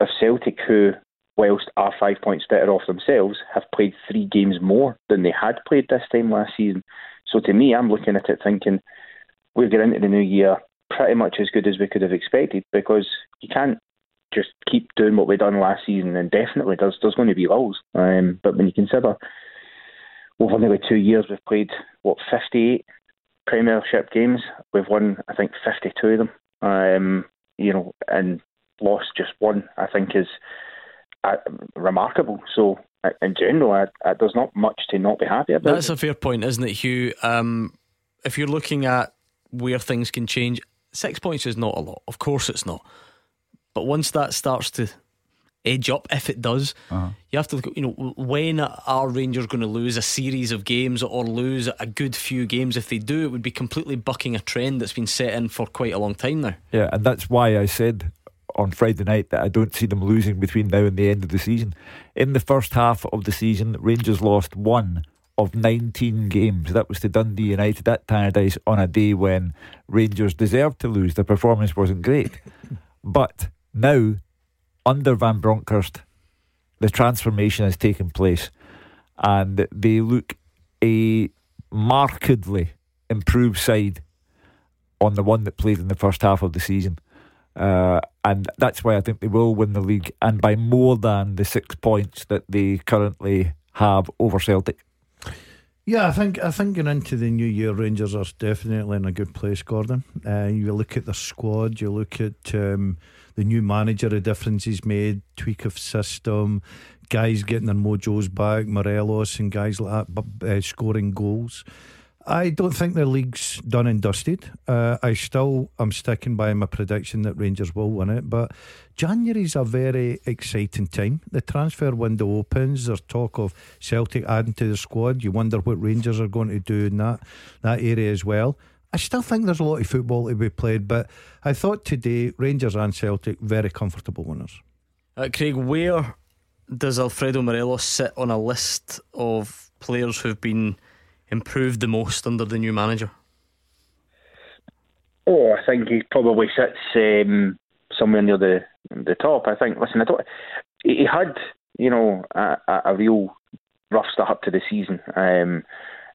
of Celtic, who, whilst are five points better off themselves, have played three games more than they had played this time last season. So to me, I'm looking at it thinking we're getting into the new year pretty much as good as we could have expected because you can't just keep doing what we've done last season indefinitely. There's there's going to be lulls, um, but when you consider over nearly two years we've played what 58 Premiership games, we've won I think 52 of them. Um, you know, and lost just one. I think is uh, remarkable. So in general, I, I, there's not much to not be happy about. That's a fair point, isn't it, Hugh? Um, if you're looking at where things can change, six points is not a lot. Of course, it's not. But once that starts to edge up, if it does, uh-huh. you have to look at, you know, when are Rangers going to lose a series of games or lose a good few games? If they do, it would be completely bucking a trend that's been set in for quite a long time now. Yeah, and that's why I said on Friday night that I don't see them losing between now and the end of the season. In the first half of the season, Rangers lost one of 19 games. That was to Dundee United at Tannadice on a day when Rangers deserved to lose. The performance wasn't great. but now, under Van Bronckhorst, the transformation has taken place and they look a markedly improved side on the one that played in the first half of the season. Uh, and that's why I think they will win the league, and by more than the six points that they currently have over Celtic. Yeah, I think I think going into the new year, Rangers are definitely in a good place, Gordon. Uh, you look at the squad, you look at um, the new manager, the difference he's made, tweak of system, guys getting their mojos back, Morelos and guys like that uh, scoring goals. I don't think the league's done and dusted. Uh, I still am sticking by my prediction that Rangers will win it, but January's a very exciting time. The transfer window opens. There's talk of Celtic adding to the squad. You wonder what Rangers are going to do in that that area as well. I still think there's a lot of football to be played, but I thought today Rangers and Celtic very comfortable winners. Uh, Craig, where does Alfredo Morelos sit on a list of players who've been improved the most under the new manager? Oh, I think he probably sits um, somewhere near the the top. I think. Listen, I don't. He had, you know, a, a real rough start up to the season. Um,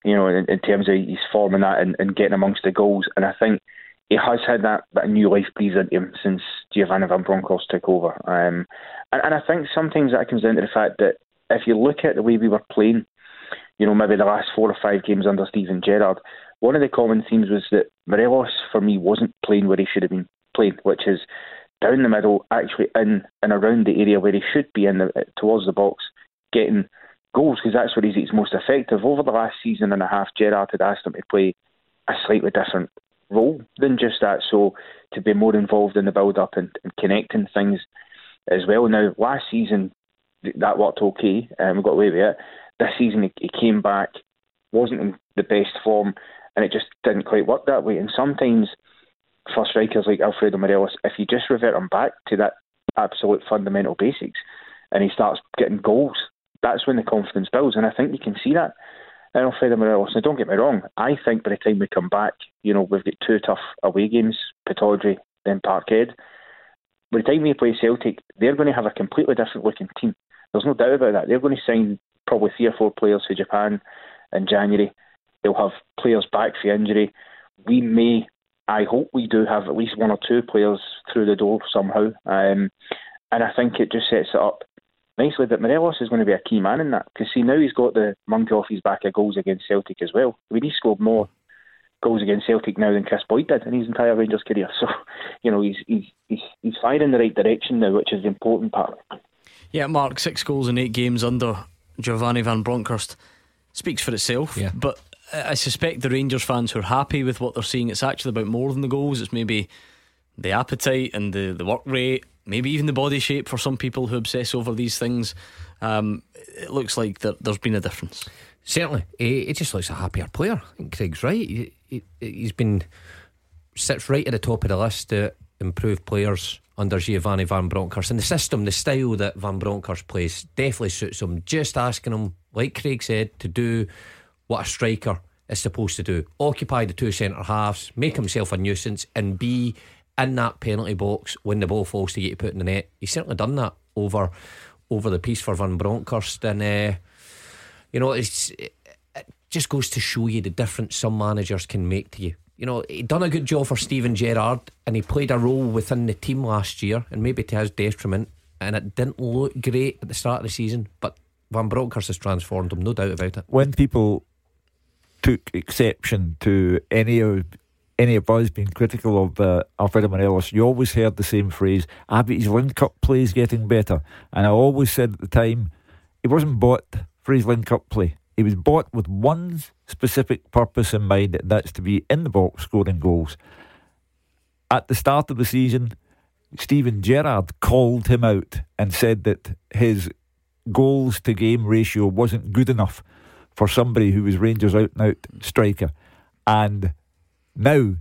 you know, in, in terms of his form and that and, and getting amongst the goals. And I think he has had that, that new life breathed into him since Giovanni Van Bronckhorst took over. Um, and, and I think sometimes that comes down to the fact that if you look at the way we were playing, you know, maybe the last four or five games under Steven Gerrard, one of the common themes was that Morelos, for me, wasn't playing where he should have been playing, which is down the middle, actually in and around the area where he should be in the, towards the box, getting goals because that's where he's, most effective. Over the last season and a half, Gerrard had asked him to play a slightly different role than just that. So to be more involved in the build up and, and connecting things as well. Now, last season that worked okay, and um, we got away with it. This season he, came back, wasn't in the best form, and it just didn't quite work that way. And sometimes for strikers like Alfredo Morelos, if you just revert him back to that absolute fundamental basics, and he starts getting goals, that's when the confidence builds. And I think you can see that in Alfredo Morelos. Now, don't get me wrong, I think by the time we come back, you know, we've got two tough away games, Pittodrie, then Parkhead. By the time we play Celtic, they're going to have a completely different looking team. There's no doubt about that. They're going to sign probably three or four players for Japan in January. They'll have players back for injury. We may, I hope we do have at least one or two players through the door somehow. Um, and I think it just sets it up nicely. that Morelos is going to be a key man in that because see now he's got the monkey off his back of goals against Celtic as well. I mean, he scored more goals against Celtic now than Kris Boyd did in his entire Rangers career. So, you know, he's he's he's, he's firing in the right direction now, which is the important part. Yeah, Mark, six goals in eight games under Giovanni Van Bronckhorst speaks for itself. Yeah. But I suspect the Rangers fans who are happy with what they're seeing, it's actually about more than the goals. It's maybe the appetite and the, the work rate, maybe even the body shape for some people who obsess over these things. Um, it looks like that there's been a difference. Certainly, it just looks a happier player. I think Craig's right. He, he, has been sits right at the top of the list to improve players under Giovanni Van Bronckhorst. And the system, the style that Van Bronckhorst plays, definitely suits him. Just asking him, like Craig said, to do what a striker is supposed to do occupy the two centre halves, make himself a nuisance, and be in that penalty box when the ball falls to get put in the net. He's certainly done that over over the piece for Van Bronckhorst. And, uh, you know, it's, it just goes to show you the difference some managers can make to you you know, he done a good job for Steven Gerrard and he played a role within the team last year and maybe to his detriment and it didn't look great at the start of the season, but Van Bronckhorst has transformed him, no doubt about it. When people took exception to any of any of us being critical of uh, Alfredo Morelos, you always heard the same phrase, ah, but his link up play is getting better. And I always said at the time, he wasn't bought for his link up play. He was bought with one specific purpose in mind, that's to be in the box scoring goals. At the start of the season, Steven Gerrard called him out and said that his goals to game ratio wasn't good enough for somebody who was Rangers out and out striker. And now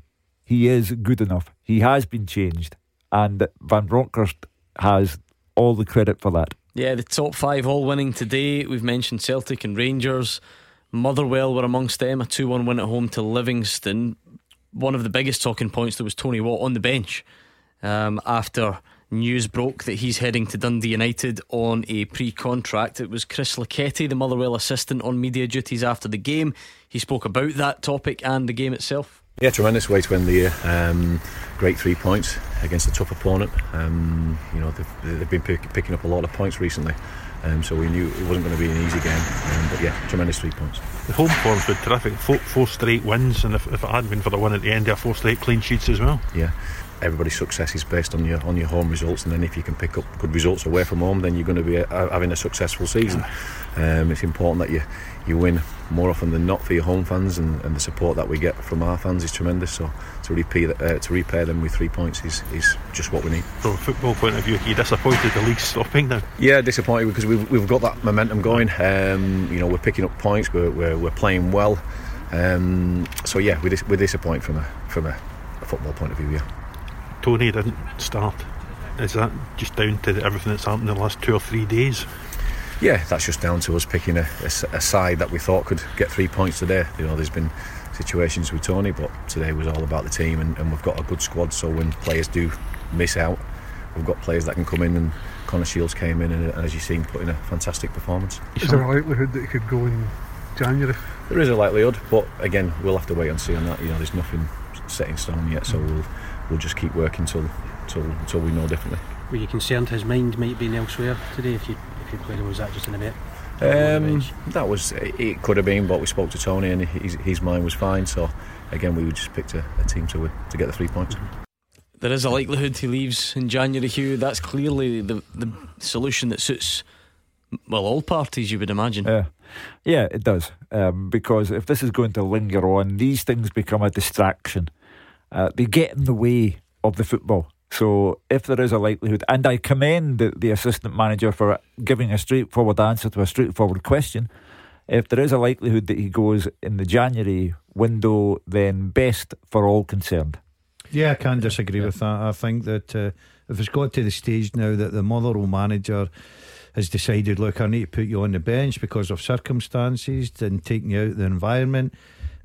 he is good enough. He has been changed. And Van Bronckhorst has all the credit for that. Yeah, the top five all winning today. We've mentioned Celtic and Rangers. Motherwell were amongst them, a 2 1 win at home to Livingston. One of the biggest talking points there was Tony Watt on the bench um, after news broke that he's heading to Dundee United on a pre contract. It was Chris Lucketti, the Motherwell assistant, on media duties after the game. He spoke about that topic and the game itself. Yeah, tremendous way to win the year. Um, great three points against a tough opponent. Um, you know, they've, they've been pick, picking up a lot of points recently. Um, so we knew it wasn't going to be an easy game. Um, but yeah, tremendous three points. The home form's been terrific. Four, four straight wins, and if, if, it hadn't been for the win at the end, there four straight clean sheets as well. Yeah. Everybody's success is based on your on your home results, and then if you can pick up good results away from home, then you're going to be uh, having a successful season. Um, it's important that you you win more often than not for your home fans, and, and the support that we get from our fans is tremendous. So to repay uh, to repay them with three points is, is just what we need. From a football point of view, are you disappointed the league's stopping now? Yeah, disappointed because we've, we've got that momentum going. Um, you know, we're picking up points, we're, we're, we're playing well. Um, so yeah, we're, dis- we're disappointed from a from a, a football point of view. Yeah. Tony didn't start. Is that just down to everything that's happened in the last two or three days? Yeah, that's just down to us picking a, a, a, side that we thought could get three points today. You know, there's been situations with Tony, but today was all about the team, and, and we've got a good squad. So when players do miss out, we've got players that can come in. And Connor Shields came in, and, and as you've seen, put in a fantastic performance. Is there a likelihood that he could go in January? There is a likelihood, but again, we'll have to wait and see on that. You know, there's nothing set in stone yet, so we'll we'll just keep working till till till we know differently. Were you concerned his mind might be elsewhere today if you if you played, or was that just in a bit? Um, that was it. Could have been, but we spoke to Tony, and his, his mind was fine. So again, we just picked a, a team to to get the three points. There is a likelihood he leaves in January, Hugh. That's clearly the the solution that suits well all parties, you would imagine. Yeah, yeah, it does. Um, because if this is going to linger on, these things become a distraction. Uh, they get in the way of the football. So if there is a likelihood, and I commend the, the assistant manager for giving a straightforward answer to a straightforward question. If there is a likelihood that he goes in the January window, then best for all concerned. Yeah, I can't disagree with that. I think that uh, if it's got to the stage now that the Motherwell manager has decided, look, I need to put you on the bench because of circumstances and taking you out of the environment,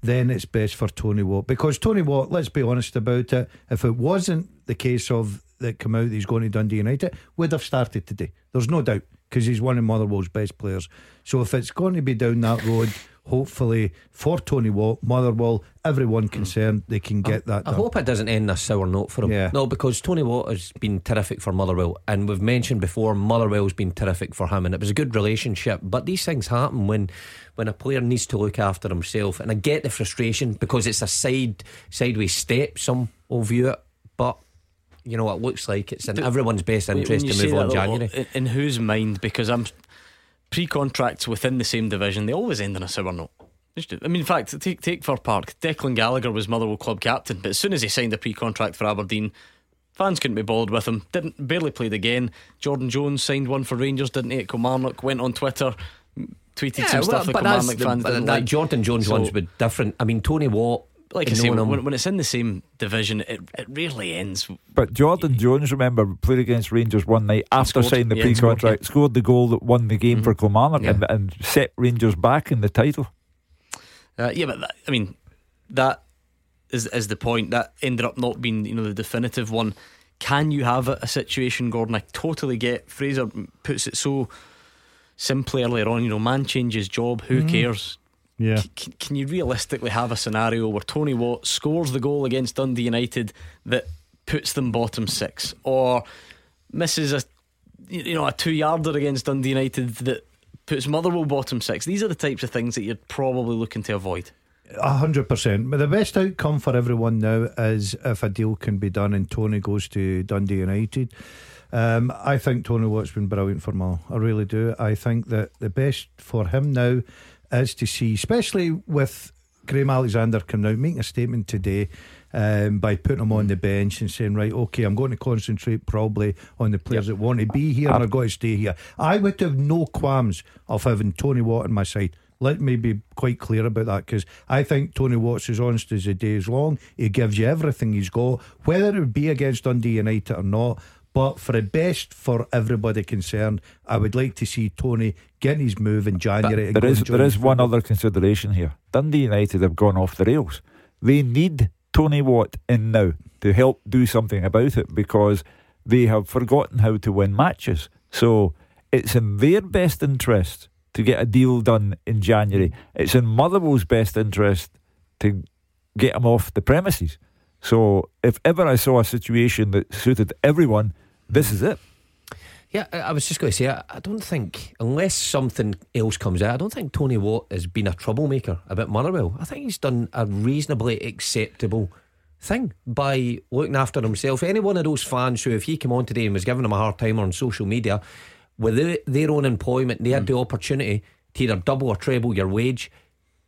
then it's best for Tony Watt. Because Tony Watt, let's be honest about it, if it wasn't the case of that come out that he's going to Dundee United, would have started today. There's no doubt because he's one of Motherwell's best players. So if it's going to be down that road, hopefully for Tony Watt, Motherwell, everyone concerned, they can get that. I hope it doesn't end a sour note for him. Yeah. No, because Tony Watt has been terrific for Motherwell, and we've mentioned before Motherwell's been terrific for him, and it was a good relationship. But these things happen when when a player needs to look after himself, and I get the frustration because it's a side sideways step. Some will view it, but. You know, it looks like it's in Do- everyone's best interest to move on that, January. In, in whose mind? Because I'm pre-contracts within the same division, they always end on a sour note. I mean, in fact, take take Fir Park. Declan Gallagher was Motherwell club captain, but as soon as he signed a pre-contract for Aberdeen, fans couldn't be bothered with him. Didn't barely played again. Jordan Jones signed one for Rangers, didn't he? At Kilmarnock, went on Twitter, tweeted some stuff that but that's Kilmarnock the- fans but didn't that like. Jordan Jones So- one's been different. I mean, Tony Watt, like I say, when, when it's in the same division, it, it rarely ends. But Jordan Jones, remember, played against Rangers one night after scored. signing the Yeah, pre-contract, scored the goal that won the game for Kilmarnock Yeah. and, and set Rangers back in the title. Uh, yeah, but that, I mean, that is is the point. That ended up not being you know the definitive one. Can you have a, a situation, Gordon? I totally get. Fraser puts it so simply earlier on. You know, man changes job. Who Mhm. cares? Yeah. C- can you realistically have a scenario where Tony Watt scores the goal against Dundee United that puts them bottom six, or misses a you know a two yarder against Dundee United that puts Motherwell bottom six? These are the types of things that you're probably looking to avoid. A hundred percent. But the best outcome for everyone now is if a deal can be done and Tony goes to Dundee United. Um, I think Tony Watt's been brilliant for Mull. I really do. I think that the best for him now is to see, especially with Graham Alexander coming out, making a statement today um, by putting him on the bench and saying, right, okay, I'm going to concentrate probably on the players that want to be here and are going to stay here. I would have no qualms of having Tony Watt on my side. Let me be quite clear about that because I think Tony Watt's as honest as the day is long. He gives you everything he's got, whether it would be against Dundee United or not. But for the best for everybody concerned, I would like to see Tony getting his move in January. There is there is one other consideration here. Dundee United have gone off the rails. They need Tony Watt in now to help do something about it because they have forgotten how to win matches. So it's in their best interest to get a deal done in January. It's in Motherwell's best interest to get him off the premises. So if ever I saw a situation that suited everyone, this is it. Yeah, I was just going to say, I don't think, unless something else comes out, I don't think Tony Watt has been a troublemaker about Motherwell. I think he's done a reasonably acceptable thing by looking after himself. Any one of those fans who, if he came on today and was giving him a hard time on social media, with their, their own employment, they had the opportunity to either double or treble your wage,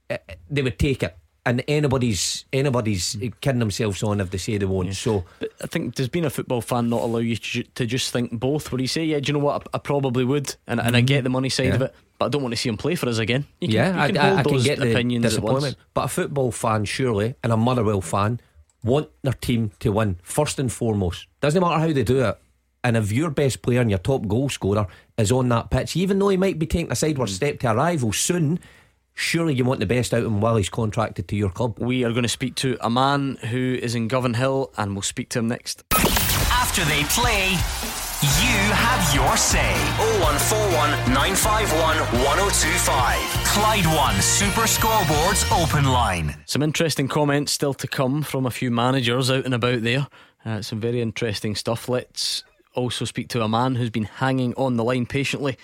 eh, eh, they would take it. And anybody's anybody's kidding themselves on if they say they won't. So But I think does being a football fan not allow you to, to just think both? Where you say, yeah, do you know what? I, I probably would, and, and I get the money side of it, but I don't want to see him play for us again. Can, yeah, you can I, I- I can get the disappointment. But a football fan, surely, and a Motherwell fan, want their team to win first and foremost. Doesn't matter how they do it. And if your best player and your top goal scorer is on that pitch, even though he might be taking a sideward Hmm. step to a rival soon, surely you want the best out of him while he's contracted to your club. We are going to speak to a man who is in Govanhill, and we'll speak to him next. After they play, You have your say. 0141 951 1025. Clyde One Super Scoreboards Open Line. Some interesting comments still to come from a few managers out and about there. Uh, some very interesting stuff. Let's also speak to a man who's been hanging on the line patiently.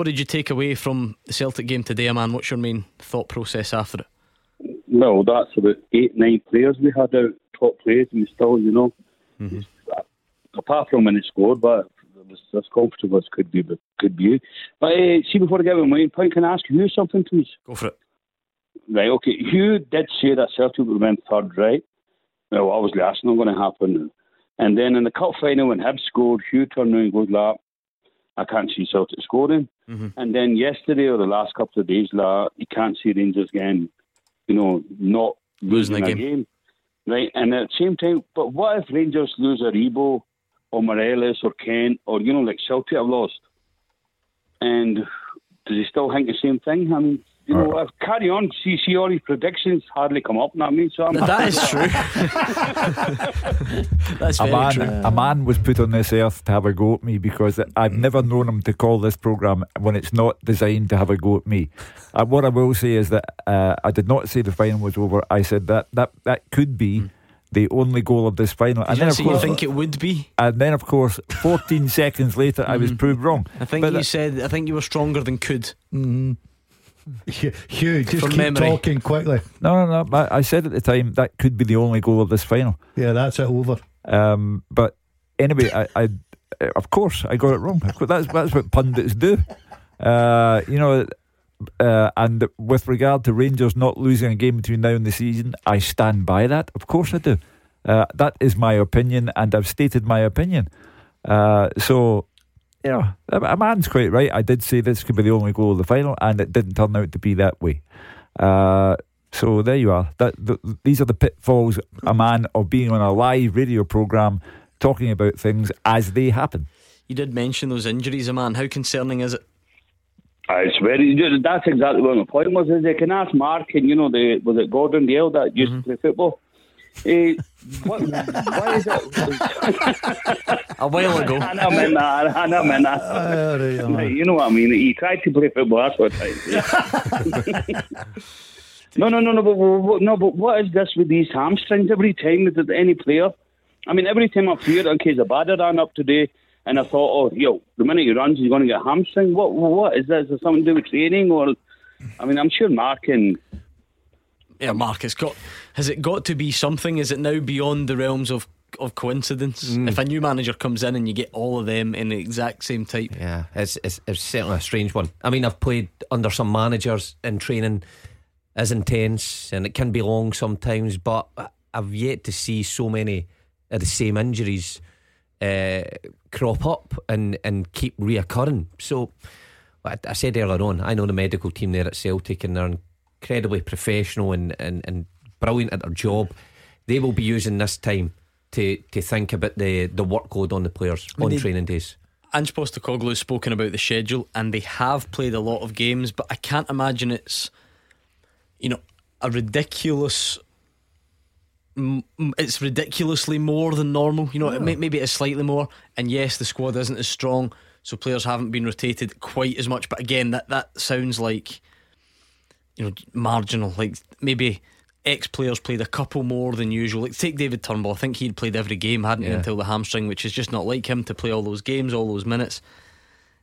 What did you take away from the Celtic game today, man? What's your main thought process after it? Well, that's about eight, nine players we had out, top players, and we still, you know, Mm-hmm. apart from when it scored, but it was as comfortable as could be, but could be. But uh, see, before I get my main point, can I ask you something, please? Go for it. Right, okay. Hugh did say that Celtic would win third, right? Well, obviously that's not going to happen. And then in the cup final, when Hibs scored, Hugh turned around and goes, "La, I can't see Celtic scoring." Mm-hmm. And then yesterday or the last couple of days, la, you can't see Rangers again, you know, not Losing losing, a a game. game. Right, and at the same time, but what if Rangers lose a Rebo or Morelos or Kent or, you know, like Celtic have lost? And does he still think the same thing? I mean, you know, if carry on, see, see all these predictions hardly come up, know I mean? So I'm That is true. That's a man, true. Aman was put on this earth to have a go at me because I've never known him to call this program when it's not designed to have a go at me. Uh, what I will say is that uh, I did not say the final was over. I said that that, that could be the only goal of this final. Did you say you think it would be? and then of course, 14 seconds later, I was proved wrong. I think But you that- said. I think you were stronger than could. Mm. Hugh, just keep memory. talking quickly. No, no, no. I I said at the time that could be the only goal of this final. Yeah, that's it over. Um, but anyway, I, I, of course, I got it wrong. That's that's what pundits do. Uh, you know, uh, and with regard to Rangers not losing a game between now and the season, I stand by that. Of course, I do. Uh, that is my opinion, and I've stated my opinion. Uh, so, you know, a, Aman's quite right. I did say this could be the only goal of the final, and it didn't turn out to be that way. Uh, so there you are. That th these are the pitfalls, Aman, of being on a live radio program, talking about things as they happen. You did mention those injuries, Aman. How concerning is it? Uh, It's very. That's exactly what my point was. Is they can ask Mark and you know the was it Gordon Dalziel that used to play football. Eh, what, why is it? A while ago. I know, man. I know, man. Right, you know what I mean. He tried to play football. That's what I no, no, no, no. But, but- no, but what is this with these hamstrings? Every time that any player, I mean, every time I fear in case Abada ran up today, and I thought, oh, yo, the minute he runs, he's going to get a hamstring. What, what is that? Is there something to do with training, or? I mean, I'm sure Mark and Yeah, Mark, it's got. Has it got to be something? Is it now beyond the realms of of coincidence? Mm. If a new manager comes in and you get all of them in the exact same type, Yeah, it's, it's it's certainly a strange one. I mean, I've played under some managers in training is intense and it can be long sometimes, but I've yet to see so many of the same injuries uh, crop up and, and keep reoccurring. So, I, I said earlier on, I know the medical team there at Celtic and they're incredibly professional and, and, and brilliant at their job. They will be using this time to, to think about the, the workload on the players I mean, on training days. Ange has spoken about the schedule, and they have played a lot of games, but I can't imagine it's, you know, a ridiculous. It's ridiculously more than normal. You know, it may, maybe it's slightly more. And yes, the squad isn't as strong, so players haven't been rotated quite as much. But again, that that sounds like, you know, marginal. Like maybe ex players played a couple more than usual. Like take David Turnbull. I think he'd played every game, hadn't he, until the hamstring, which is just not like him to play all those games, all those minutes.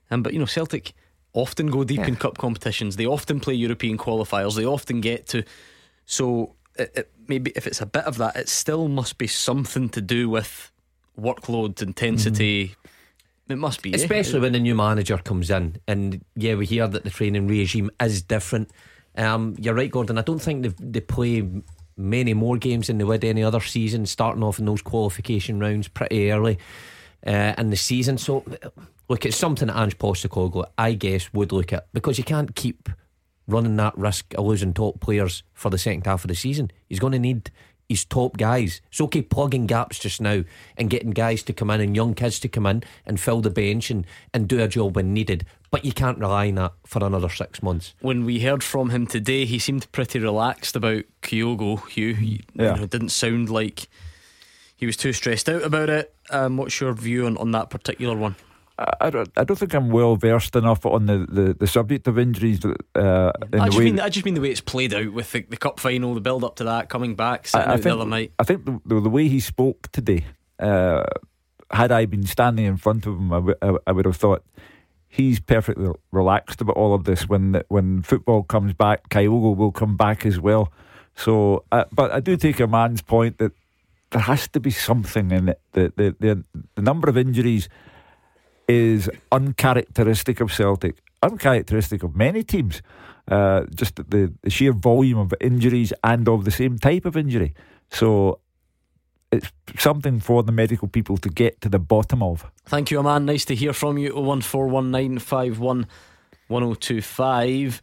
Um, but you know, Celtic often go deep in cup competitions. They often play European qualifiers. They often get to. So it, it, maybe if it's a bit of that, it still must be something to do with workload, intensity. It must be, eh? Especially when a new manager comes in, and yeah, we hear that the training regime is different. Um, you're right, Gordon. I don't think they play many more games than they would any other season, starting off in those qualification rounds pretty early uh, in the season. So, look, it's something that Ange Postecoglou, I guess, would look at because you can't keep running that risk of losing top players for the second half of the season. He's going to need his top guys. It's okay plugging gaps just now and getting guys to come in and young kids to come in and fill the bench and, and do a job when needed. But you can't rely on that for another six months. when we heard from him today, he seemed pretty relaxed about Kyogo. Hugh, He- Yeah. you know, it didn't sound like he was too stressed out about it. Um, what's your view on, on that particular one? I, don't, I don't think I'm well versed enough on the, the, the subject of injuries. Uh, I, just mean, I just mean the way it's played out with the, the cup final, the build up to that, coming back, I, I think, the other night. I think the, the, the way he spoke today, uh, had I been standing in front of him, I, w- I, I would have thought he's perfectly relaxed about all of this. When when football comes back, Kyogo will come back as well. So, uh, but I do take Aman's point that there has to be something in it. The the the, the number of injuries is uncharacteristic of Celtic, uncharacteristic of many teams. Uh, just the, the sheer volume of injuries and of the same type of injury. So it's something for the medical people to get to the bottom of. Thank you, Aman. Nice to hear from you. 01419511025.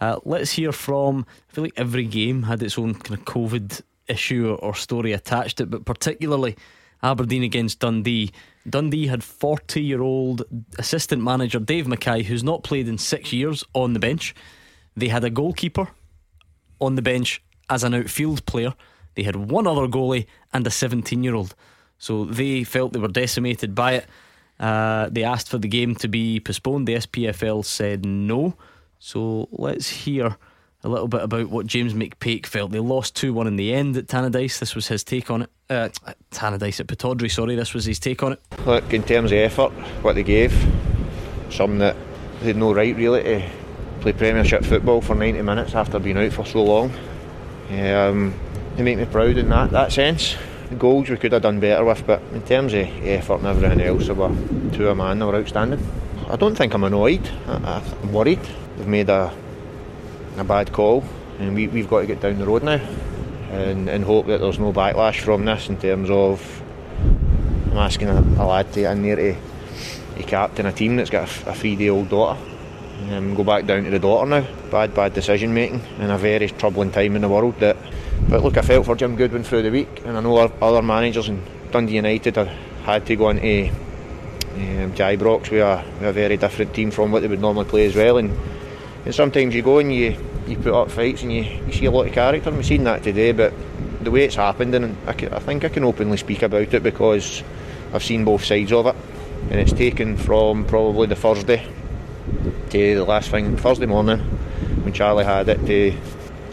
Uh, let's hear from. I feel like every game had its own kind of COVID issue or, or story attached to it, but particularly Aberdeen against Dundee. Dundee had 40 year old assistant manager Dave Mackay, who's not played in six years, on the bench. They had a goalkeeper on the bench as an outfield player. They had one other goalie and a 17 year old. So they felt they were decimated by it. Uh, they asked for the game to be postponed. The SPFL said no. So let's hear a little bit about what James McPake felt. They lost 2 1 in the end at Tannadice. This was his take on it. Uh, Tannadice at Pittodrie, sorry. This was his take on it. Look, in terms of effort, what they gave, something that they had no right really to play Premiership football for 90 minutes after being out for so long. Um, they make me proud in that, that sense. The goals we could have done better with, but in terms of effort and everything else, they were to a man, they were outstanding. I don't think I'm annoyed, I, I'm worried. They've made a a bad call, and we, we've got to get down the road now and, and hope that there's no backlash from this in terms of I'm asking a, a lad to get in there to, to captain a team that's got a, a three day old daughter. Um, go back down to the daughter now. Bad, bad decision making in a very troubling time in the world. That, but look, I felt for Jim Goodwin through the week, and I know other managers in Dundee United have had to go into um, Ibrox with a, a very different team from what they would normally play as well. And and sometimes you go and you, you put up fights and you, you see a lot of character. We've seen that today, but the way it's happened, and I, I think I can openly speak about it because I've seen both sides of it. And it's taken from probably the Thursday to the last thing, Thursday morning, when Charlie had it, to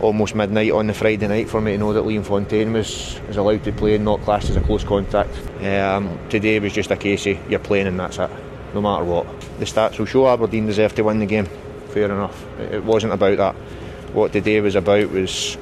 almost midnight on the Friday night for me to know that Liam Fontaine was, was allowed to play and not classed as a close contact. Um, today was just a case of you're playing and that's it, no matter what. The stats will show Aberdeen deserve to win the game fair enough. It wasn't about that. What the day was about was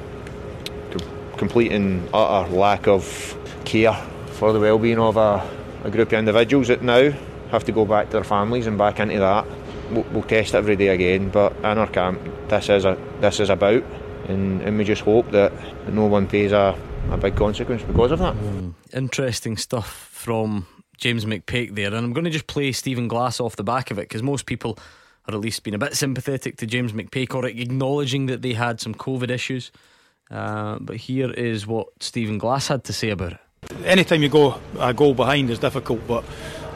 complete and utter lack of care for the well-being of a, a group of individuals that now have to go back to their families and back into that. We'll, we'll test every day again, but in our camp, this is a this is about, and, and we just hope that no one pays a, a big consequence because of that. Mm, interesting stuff from James McPake there, and I'm going to just play Stephen Glass off the back of it because most people or at least been a bit sympathetic to James McPake or acknowledging that they had some COVID issues. Uh, but here is what Stephen Glass had to say about it. Anytime you go a goal behind is difficult, but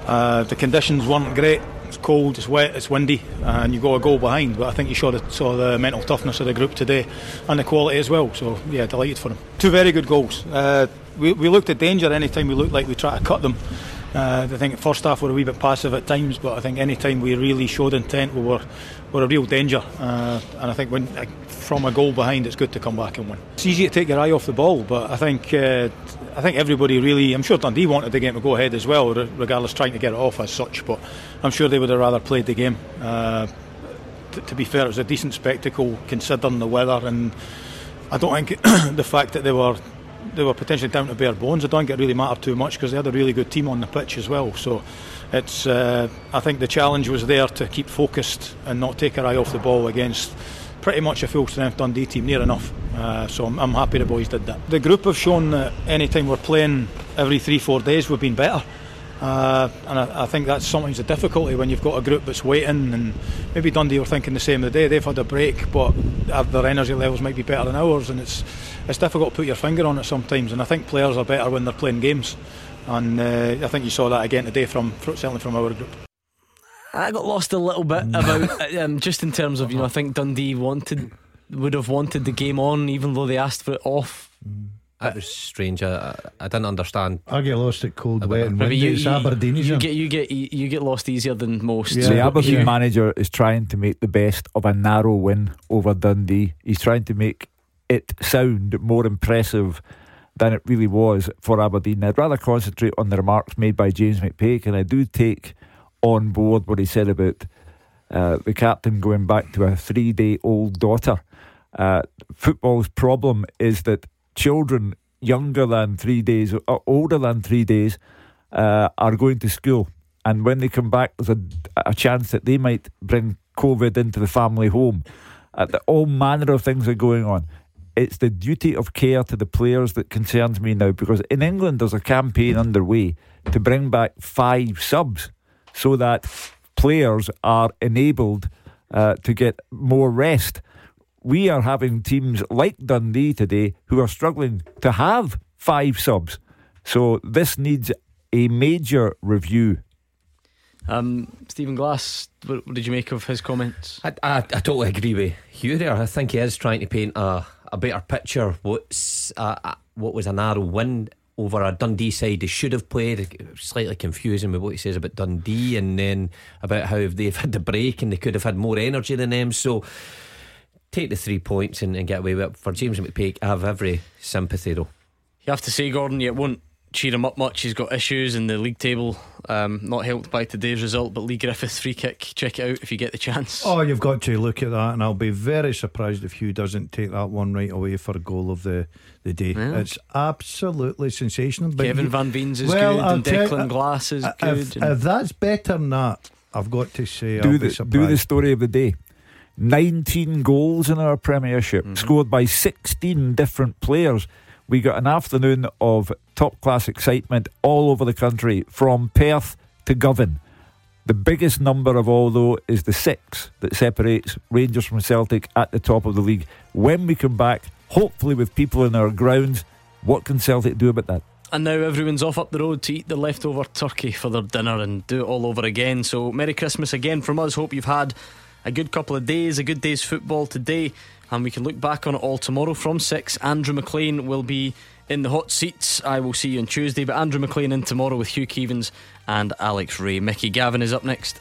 uh, the conditions weren't great. It's cold, it's wet, it's windy, and you go a goal behind. But I think you saw the, saw the mental toughness of the group today and the quality as well. So, yeah, delighted for them. Two very good goals. Uh, we, we looked at danger anytime we looked like we tried to cut them. Uh, I think first half we were a wee bit passive at times, but I think any time we really showed intent, we were were a real danger. Uh, and I think when from a goal behind, it's good to come back and win. It's easy to take your eye off the ball, but I think uh, I think everybody really. I'm sure Dundee wanted the game to go ahead as well, regardless trying to get it off as such. But I'm sure they would have rather played the game. Uh, t- to be fair, it was a decent spectacle considering the weather, and I don't think the fact that they were they were potentially down to bare bones. I don't think it really mattered too much because they had a really good team on the pitch as well. So it's uh, I think the challenge was there to keep focused and not take our eye off the ball against pretty much a full strength Dundee team, near enough. Uh, so I'm, I'm, happy the boys did that. The group have shown that any time we're playing every three, four days, we've been better. Uh, and I, I, think that's sometimes a difficulty when you've got a group that's waiting. And maybe Dundee were thinking the same the day. They've had a break, but their energy levels might be better than ours. And it's it's difficult to put your finger on it sometimes. And I think players are better when they're playing games. And uh, I think you saw that again today from certainly from our group. I got lost a little bit about um, just in terms of you know I think Dundee wanted would have wanted the game on even though they asked for it off. That was strange. I, I didn't understand. I get lost at cold, About wet, and Maybe windy. you, It's you, Aberdeen, you isn't get you get you get lost easier than most. So the Aberdeen manager is trying to make the best of a narrow win over Dundee. He's trying to make it sound more impressive than it really was for Aberdeen. I'd rather concentrate on the remarks made by James McPake, and I do take on board what he said about uh, the captain going back to a three day old daughter. Uh, football's problem is that children younger than three days or older than three days uh, are going to school. And when they come back, there's a, a chance that they might bring COVID into the family home. Uh, all manner of things are going on. It's the duty of care to the players that concerns me now because in England there's a campaign underway to bring back five subs so that players are enabled uh, to get more rest. We are having teams like Dundee today who are struggling to have five subs. So this needs a major review. Um, Stephen Glass, what, what did you make of his comments? I, I, I totally agree with Hugh there. I think he is trying to paint a, a better picture. What's what was a narrow win over a Dundee side they should have played. Slightly confusing with what he says about Dundee, and then about how they've had the break and they could have had more energy than them. So take the three points and, and get away with it. For James McPake, I have every sympathy though. You have to say, Gordon, it won't cheer him up much. He's got issues in the league table, um, not helped by today's result. But Leigh Griffiths free kick, check it out if you get the chance. Oh, you've got to look at that, and I'll be very surprised if Hugh doesn't take that one right away for a goal of the, the day. Yeah. It's absolutely sensational. But Kevin you- Van Veen's is Well, good, I'll and tell- Declan Glass is if, good. If, and- that's better than that, I've got to say, I'll do be the, surprised. do the story of the day. 19 goals in our Premiership, Mm-hmm. scored by 16 different players. We got an afternoon of top class excitement all over the country, from Perth to Govan. The biggest number of all, though, is the six that separates Rangers from Celtic at the top of the league. When we come back, hopefully with people in our grounds, what can Celtic do about that? And now everyone's off up the road to eat the leftover turkey for their dinner and do it all over again. So, Merry Christmas again from us. Hope you've had a good couple of days, a good day's football today, and we can look back on it all tomorrow from 6. Andrew McLean will be in the hot seats. I will see you on Tuesday, but Andrew McLean in tomorrow with Hugh Keevins and Alex Rae. Mickey Gavin is up next.